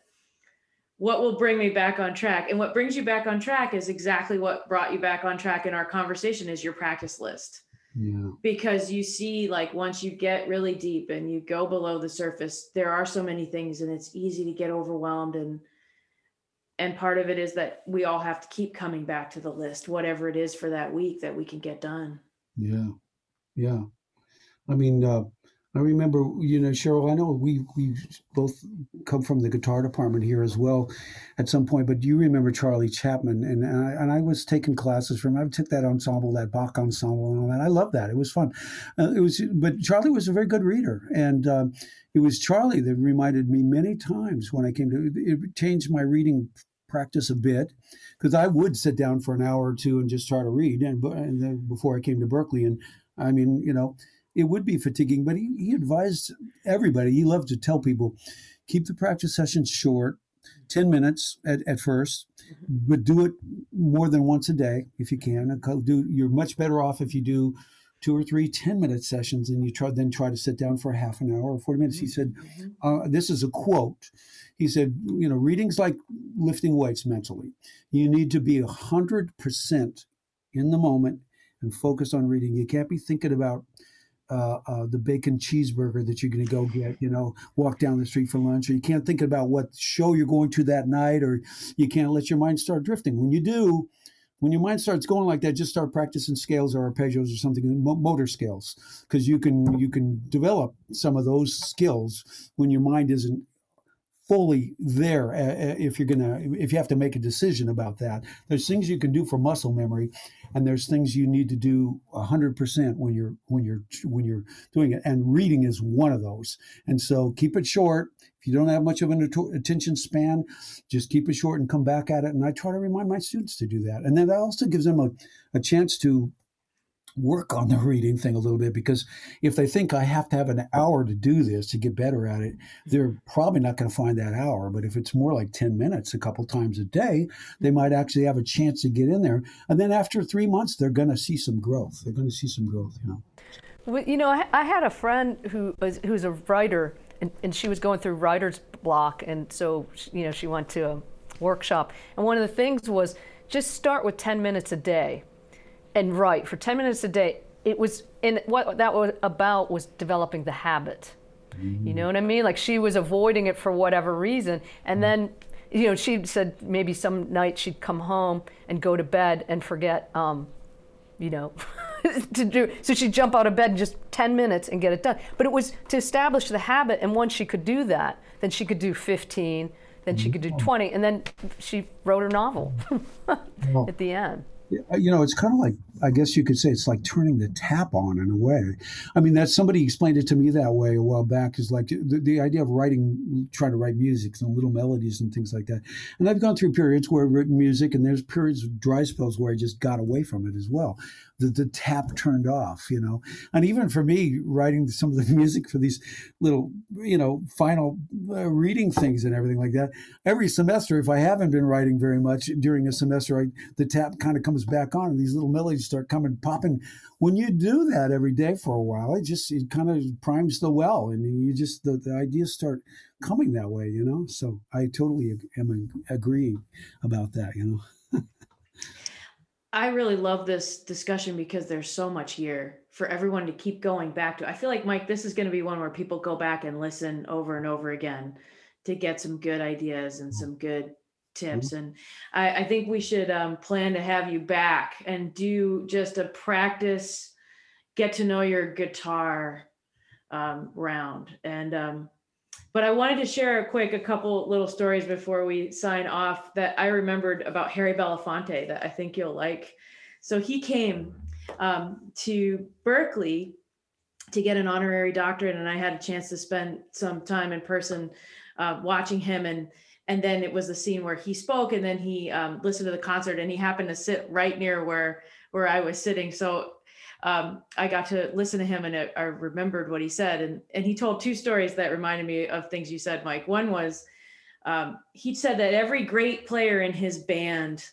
What will bring me back on track? And what brings you back on track is exactly what brought you back on track in our conversation is your practice list yeah. Because you see, like, once you get really deep and you go below the surface, there are so many things, and it's easy to get overwhelmed. And and part of it is that we all have to keep coming back to the list, whatever it is for that week that we can get done. Yeah, yeah. I mean, uh, I remember, you know, Cheryl. I know we we both come from the guitar department here as well, at some point. But you remember Charlie Chapman? And and I, and I was taking classes from. I took that ensemble, that Bach ensemble, and all that. I loved that. It was fun. Uh, it was, but Charlie was a very good reader, and um, it was Charlie that reminded me many times when I came to. It changed my reading practice a bit because I would sit down for an hour or two and just try to read, and, and before I came to Berklee and I mean, you know it would be fatiguing, but he, he advised everybody, he loved to tell people, keep the practice sessions short, 10 minutes at, at first, but do it more than once a day if you can. Do, you're much better off if you do two or three 10 minute sessions and you try then try to sit down for half an hour or 40 minutes. He said, mm-hmm. uh, this is a quote. He said, you know, reading's like lifting weights mentally. You need to be 100% in the moment and focus on reading. You can't be thinking about uh, uh, the bacon cheeseburger that you're going to go get, you know, walk down the street for lunch, or you can't think about what show you're going to that night, or you can't let your mind start drifting. When you do, when your mind starts going like that, just start practicing scales or arpeggios or something, motor scales, because you can you can develop some of those skills when your mind isn't fully there uh, uh, if you're gonna if you have to make a decision about that. There's things you can do for muscle memory and there's things you need to do 100% when you're when you're when you're doing it and reading is one of those. And so keep it short. If you don't have much of an attention span just keep it short and come back at it. And i try to remind my students to do that. And then that also gives them a, a chance to work on the reading thing a little bit because if they think I have to have an hour to do this to get better at it, they're probably not going to find that hour. But if it's more like 10 minutes a couple times a day, they might actually have a chance to get in there. And then after three months, they're going to see some growth. They're going to see some growth, you know. Well, you know, I, had a friend who was who's a writer, and, and she was going through writer's block, and so you know she went to a workshop, and one of the things was just start with 10 minutes a day and write for 10 minutes a day. It was, and what that was about was developing the habit. Mm-hmm. You know what I mean? Like she was avoiding it for whatever reason. And then, you know, she said maybe some night she'd come home and go to bed and forget, um, you know, to do. So she'd jump out of bed in just 10 minutes and get it done. But it was to establish the habit. And once she could do that, then she could do 15, then she could do mm-hmm. 20. And then she wrote her novel at the end you know, it's kind of like I guess you could say it's like turning the tap on in a way. I mean, that somebody explained it to me that way a while back. Is like the, the idea of writing, trying to write music and little melodies and things like that. And I've gone through periods where I've written music, and there's periods of dry spells where I just got away from it as well. The, the tap turned off, you know. And even for me, writing some of the music for these little, you know, final uh, reading things and everything like that. Every semester, if I haven't been writing very much during a semester, I, the tap kind of comes back on, and these little melodies start coming popping. When you do that every day for a while, it just it kind of primes the well, and you just the, the ideas start coming that way, you know. So I totally am agreeing about that, you know. I really love this discussion because there's so much here for everyone to keep going back to. I feel like Mike, this is going to be one where people go back and listen over and over again to get some good ideas and some good tips. Mm-hmm. And I, I, think we should um, plan to have you back and do just a practice, get to know your guitar um, round. And um, but I wanted to share a quick a couple little stories before we sign off that I remembered about Harry Belafonte that I think you'll like. So he came um, to Berklee to get an honorary doctorate, and I had a chance to spend some time in person uh, watching him and and then it was the scene where he spoke and then he um, listened to the concert and he happened to sit right near where where i was sitting so um, i got to listen to him and I, I, remembered what he said. And and he told two stories that reminded me of things you said mike. One was um, he said that every great player in his band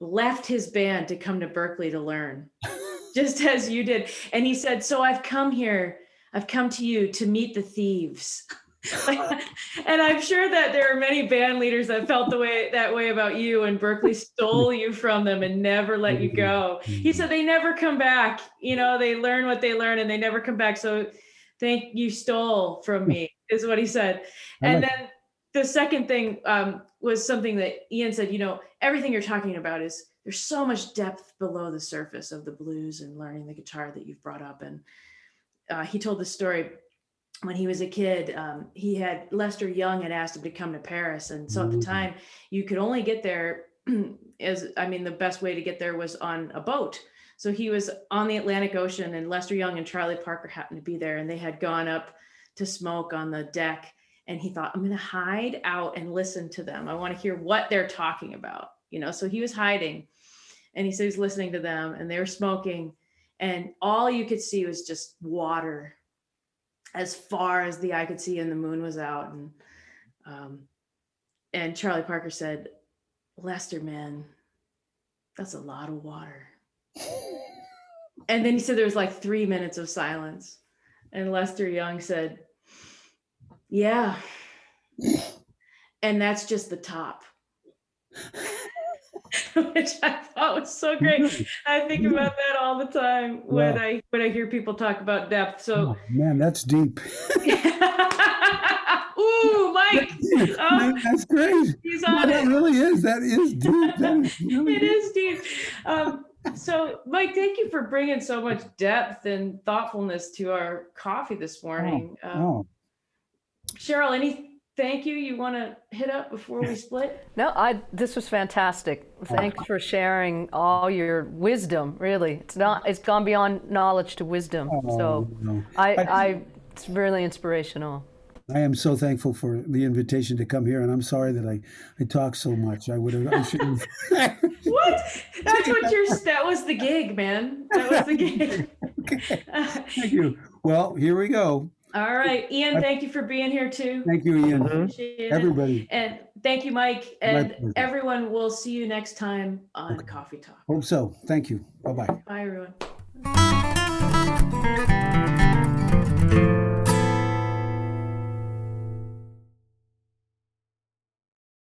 left his band to come to Berklee to learn just as you did. And he said so i've come here i've come to you to meet the thieves and I'm sure that there are many band leaders that felt the way that way about you and Berklee stole you from them and never let you go. He said they never come back. You know, they learn what they learn and they never come back. So thank you stole from me is what he said. And then the second thing um, was something that Ian said, you know, everything you're talking about is there's so much depth below the surface of the blues and learning the guitar that you've brought up. And uh, he told the story when he was a kid, um, he had Lester Young had asked him to come to Paris, and so at the time you could only get there as I mean the best way to get there was on a boat. So he was on the Atlantic Ocean, and Lester Young and Charlie Parker happened to be there, and they had gone up to smoke on the deck. And he thought, I'm going to hide out and listen to them. I want to hear what they're talking about, you know. So he was hiding, and he said he's listening to them, and they were smoking, and all you could see was just water as far as the eye could see, and the moon was out. And um, and Charlie Parker said, Lester, man, that's a lot of water. And then he said there was like three minutes of silence. And Lester Young said, Yeah. And that's just the top. Which I thought was so great. I think about that all the time when Wow. I when I hear people talk about depth. So Oh, man, that's deep. Ooh, Mike. Oh, Man, that's great. he's No, on that it. really is. That is deep. That is really It is deep. Um, so, Mike, thank you for bringing so much depth and thoughtfulness to our coffee this morning. Um, Oh, Cheryl, any thank you you want to hit up before we split? No, I. This was fantastic. Thanks for sharing all your wisdom. Really, it's not. It's gone beyond knowledge to wisdom. oh, So no. I, I- I, it's really inspirational. I am so thankful for the invitation to come here, and I'm sorry that I, I talk so much. I would have. I should have. What? That's what your that was the gig, man. That was the gig. okay. Thank you. Well, here we go. All right, Ian, thank you for being here too. Thank you, Ian. Mm-hmm. Everybody. And thank you, Mike. And everyone, we'll see you next time on Coffee Talk. Hope so. Thank you. Bye-bye. Bye, everyone.